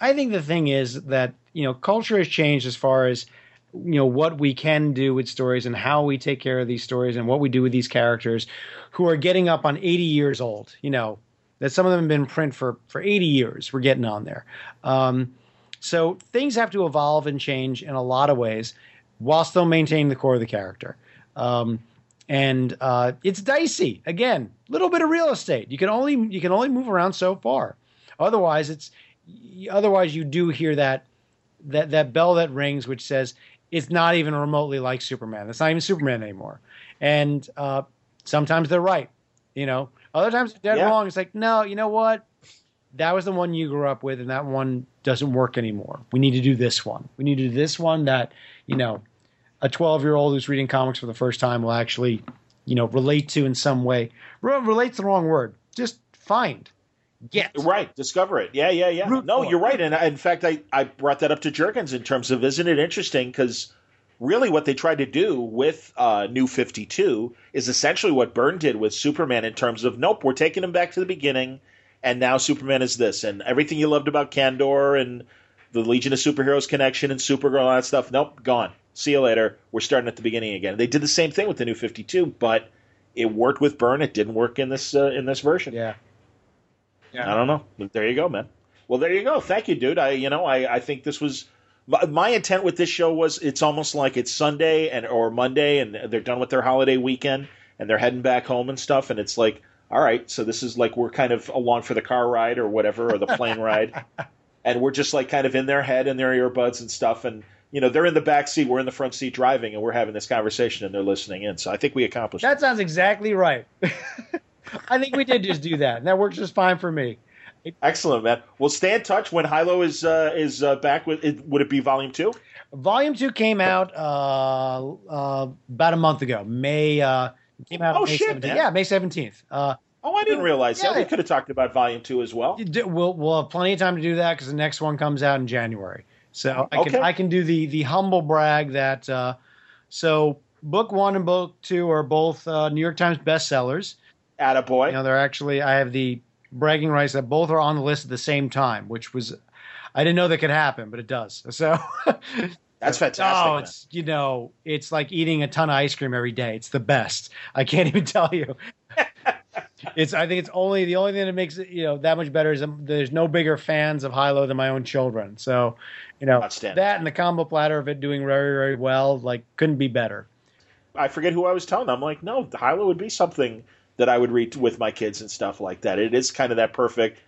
I think the thing is that you know culture has changed as far as you know what we can do with stories and how we take care of these stories and what we do with these characters who are getting up on 80 years old you know that some of them have been in print for for 80 years. We're getting on there. Um, so things have to evolve and change in a lot of ways while still maintaining the core of the character. Um, and uh, it's dicey. Again little bit of real estate. You can only you can only move around so far. Otherwise it's otherwise you do hear that that that bell that rings which says it's not even remotely like Superman. It's not even Superman anymore. And uh, sometimes they're right, you know. Other times they're dead yeah. wrong. It's like, no, you know what? That was the one you grew up with, and that one doesn't work anymore. We need to do this one. We need to do this one that, you know, a 12 year old who's reading comics for the first time will actually, you know, relate to in some way. Relate's the wrong word. Just find get. Right, discover it. Yeah, yeah, yeah. Root no, you're right. And in fact, I, I brought that up to Jurgens in terms of isn't it interesting? Because really what they tried to do with uh, New 52 is essentially what Byrne did with Superman in terms of, nope, we're taking him back to the beginning, and now Superman is this. And everything you loved about Kandor and the Legion of Superheroes connection and Supergirl and all that stuff, nope, gone. See you later. We're starting at the beginning again. They did the same thing with the New 52, but it worked with Byrne. It didn't work in this uh, in this version. Yeah. Yeah. I don't know. But There you go, man. Well, there you go. Thank you, dude. I, you know, I, I think this was my, my intent with this show was it's almost like it's Sunday and or Monday, and they're done with their holiday weekend, and they're heading back home and stuff, and it's like, all right, so this is like we're kind of along for the car ride or whatever, or the plane ride, [laughs] and we're just like kind of in their head and their earbuds and stuff, and you know they're in the back seat, we're in the front seat driving, and we're having this conversation, and they're listening in. So I think we accomplished. That sounds exactly right. [laughs] I think we did just do that, and that works just fine for me. Excellent, man. Well, stay in touch when Hilo is uh, is uh, back. With it, would it be Volume Two? Volume Two came out uh, uh about a month ago. May uh, came out. Oh May shit! Yeah, May seventeenth. Uh, oh, I didn't realize yeah, that. We could have talked about Volume Two as well. We'll we'll have plenty of time to do that because the next one comes out in January. So I can okay. I can do the the humble brag that so book one and book two are both New York Times bestsellers. Attaboy. You know, they're actually I have the bragging rights that both are on the list at the same time, which was I didn't know that could happen, but it does. So [laughs] that's fantastic. Oh, it's you know, it's like eating a ton of ice cream every day. It's the best. I can't [laughs] even tell you. [laughs] it's I think it's only the only thing that makes it you know that much better is there's no bigger fans of Hilo than my own children. So you know that and the combo platter of it doing very very well like couldn't be better. I forget who I was telling. I'm like, no, Hilo would be something that I would read with my kids and stuff like that. It is kind of that perfect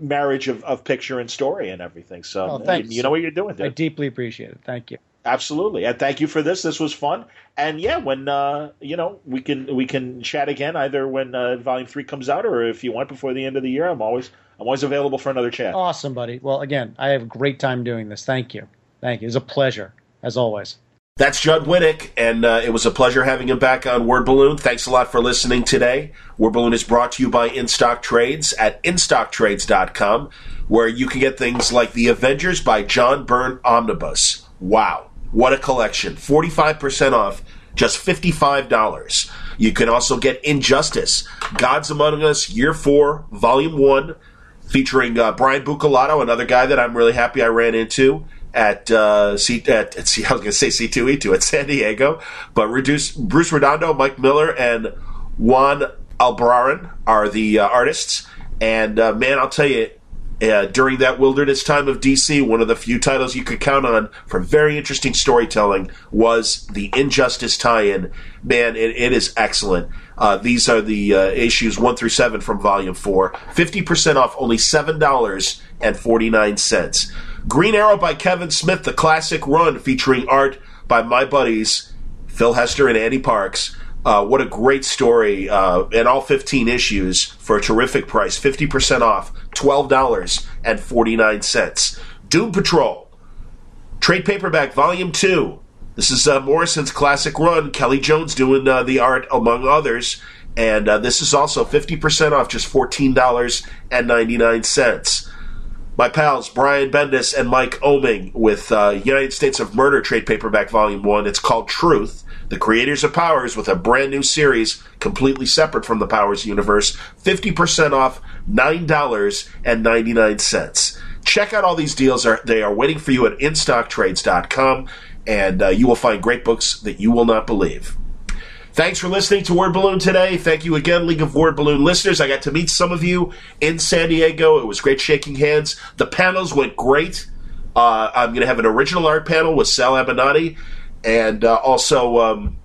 marriage of, of picture and story and everything. So oh, you, you, know what you're doing. Dude. I deeply appreciate it. Thank you. Absolutely, and thank you for this. This was fun, and yeah, when uh, you know we can we can chat again either when uh, Volume Three comes out or if you want before the end of the year. I'm always I'm always available for another chat. Awesome, buddy. Well, again, I have a great time doing this. Thank you, thank you. It's a pleasure as always. That's Judd Winick, and uh, it was a pleasure having him back on Word Balloon. Thanks a lot for listening today. Word Balloon is brought to you by InStock Trades at InStockTrades.com, where you can get things like The Avengers by John Byrne Omnibus. Wow, what a collection. 45% off, just $55. You can also get Injustice, Gods Among Us Year 4, Volume 1, featuring uh, Brian Buccellato, another guy that I'm really happy I ran into at uh, C at, at C, [laughs] I was going to say C two E two at San Diego, but reduce Bruce Redondo, Mike Miller, and Juan Albarrán are the uh, artists. And uh, man, I'll tell you, uh, during that wilderness time of DC, one of the few titles you could count on for very interesting storytelling was the Injustice tie-in. Man, it, it is excellent. Uh, these are the uh, issues one through seven from Volume Four. Fifty percent off, only seven dollars and forty nine cents. Green Arrow by Kevin Smith, the classic run featuring art by my buddies Phil Hester and Ande Parks. Uh, what a great story, uh, and all 15 issues for a terrific price 50% off, $12.49. Doom Patrol, trade paperback, volume 2. This is uh, Morrison's classic run. Kelly Jones doing uh, the art, among others. And uh, this is also 50% off, just $14.99. my pals Brian Bendis and Mike Oeming with uh, United States of Murder trade paperback volume one. It's called Truth. The creators of Powers with a brand new series completely separate from the Powers universe. 50% off, $9.99. Check out all these deals. They are waiting for you at InStockTrades.com, and uh, you will find great books that you will not believe. Thanks for listening to Word Balloon today. Thank you again, League of Word Balloon listeners. I got to meet some of you in San Diego. It was great shaking hands. The panels went great. Uh, I'm going to have an original art panel with Sal Abbinanti, and uh, also um,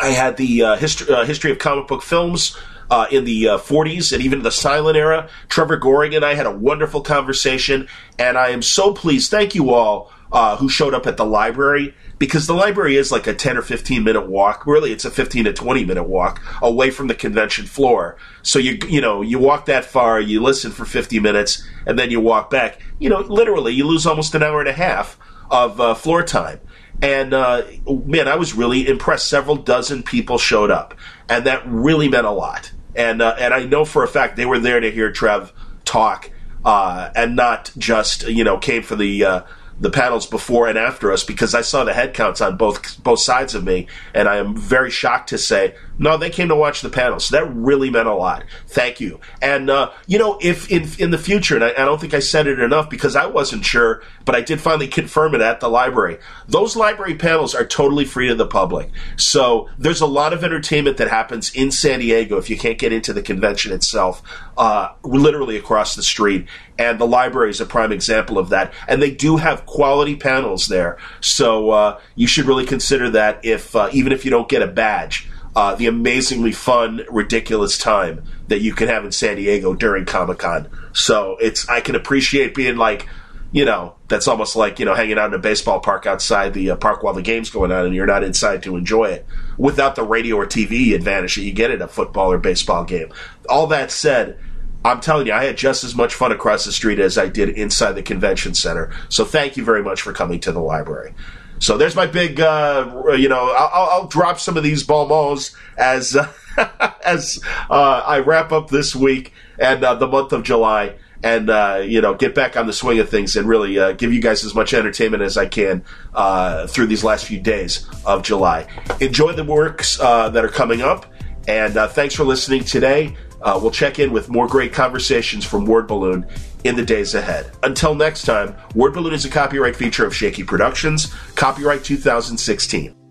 I had the uh, history, uh, history of comic book films. Uh, in the 40s and even the silent era, Trevor Goring and I had a wonderful conversation, and I am so pleased. Thank you all who showed up at the library because the library is like a 10 or 15 minute walk. Really, it's a 15 to 20 minute walk away from the convention floor. So you you know you walk that far, you listen for 50 minutes, and then you walk back. You know, literally, you lose almost an hour and a half of uh, floor time. And uh, man, I was really impressed. Several dozen people showed up, and that really meant a lot. And uh, and I know for a fact they were there to hear Trev talk, uh, and not just you know came for the uh, the panels before and after us because I saw the head counts on both both sides of me, and I am very shocked to say no, they came to watch the panel. So that really meant a lot. Thank you. And, uh, you know, if in, in the future, and I, I, don't think I said it enough because I wasn't sure, but I did finally confirm it at the library. Those library panels are totally free to the public. So there's a lot of entertainment that happens in San Diego if you can't get into the convention itself, uh, literally across the street. And the library is a prime example of that. And they do have quality panels there. So, uh, you should really consider that if, uh, even if you don't get a badge uh, the amazingly fun, ridiculous time that you can have in San Diego during Comic Con. So it's I can appreciate being like, you know, that's almost like you know hanging out in a baseball park outside the uh, park while the game's going on, and you're not inside to enjoy it without the radio or TV advantage that you get at a football or baseball game. All that said. I'm telling you, I had just as much fun across the street as I did inside the convention center. So thank you very much for coming to the library. So there's my big, uh, you know, I'll, I'll, drop some of these bonbons as uh, [laughs] as uh, I wrap up this week and uh, the month of July, and uh, you know, get back on the swing of things and really uh, give you guys as much entertainment as I can through these last few days of July. Enjoy the works that are coming up, and thanks for listening today. Uh, we'll check in with more great conversations from Word Balloon in the days ahead. Until next time, Word Balloon is a copyright feature of Shaky Productions, copyright 2016.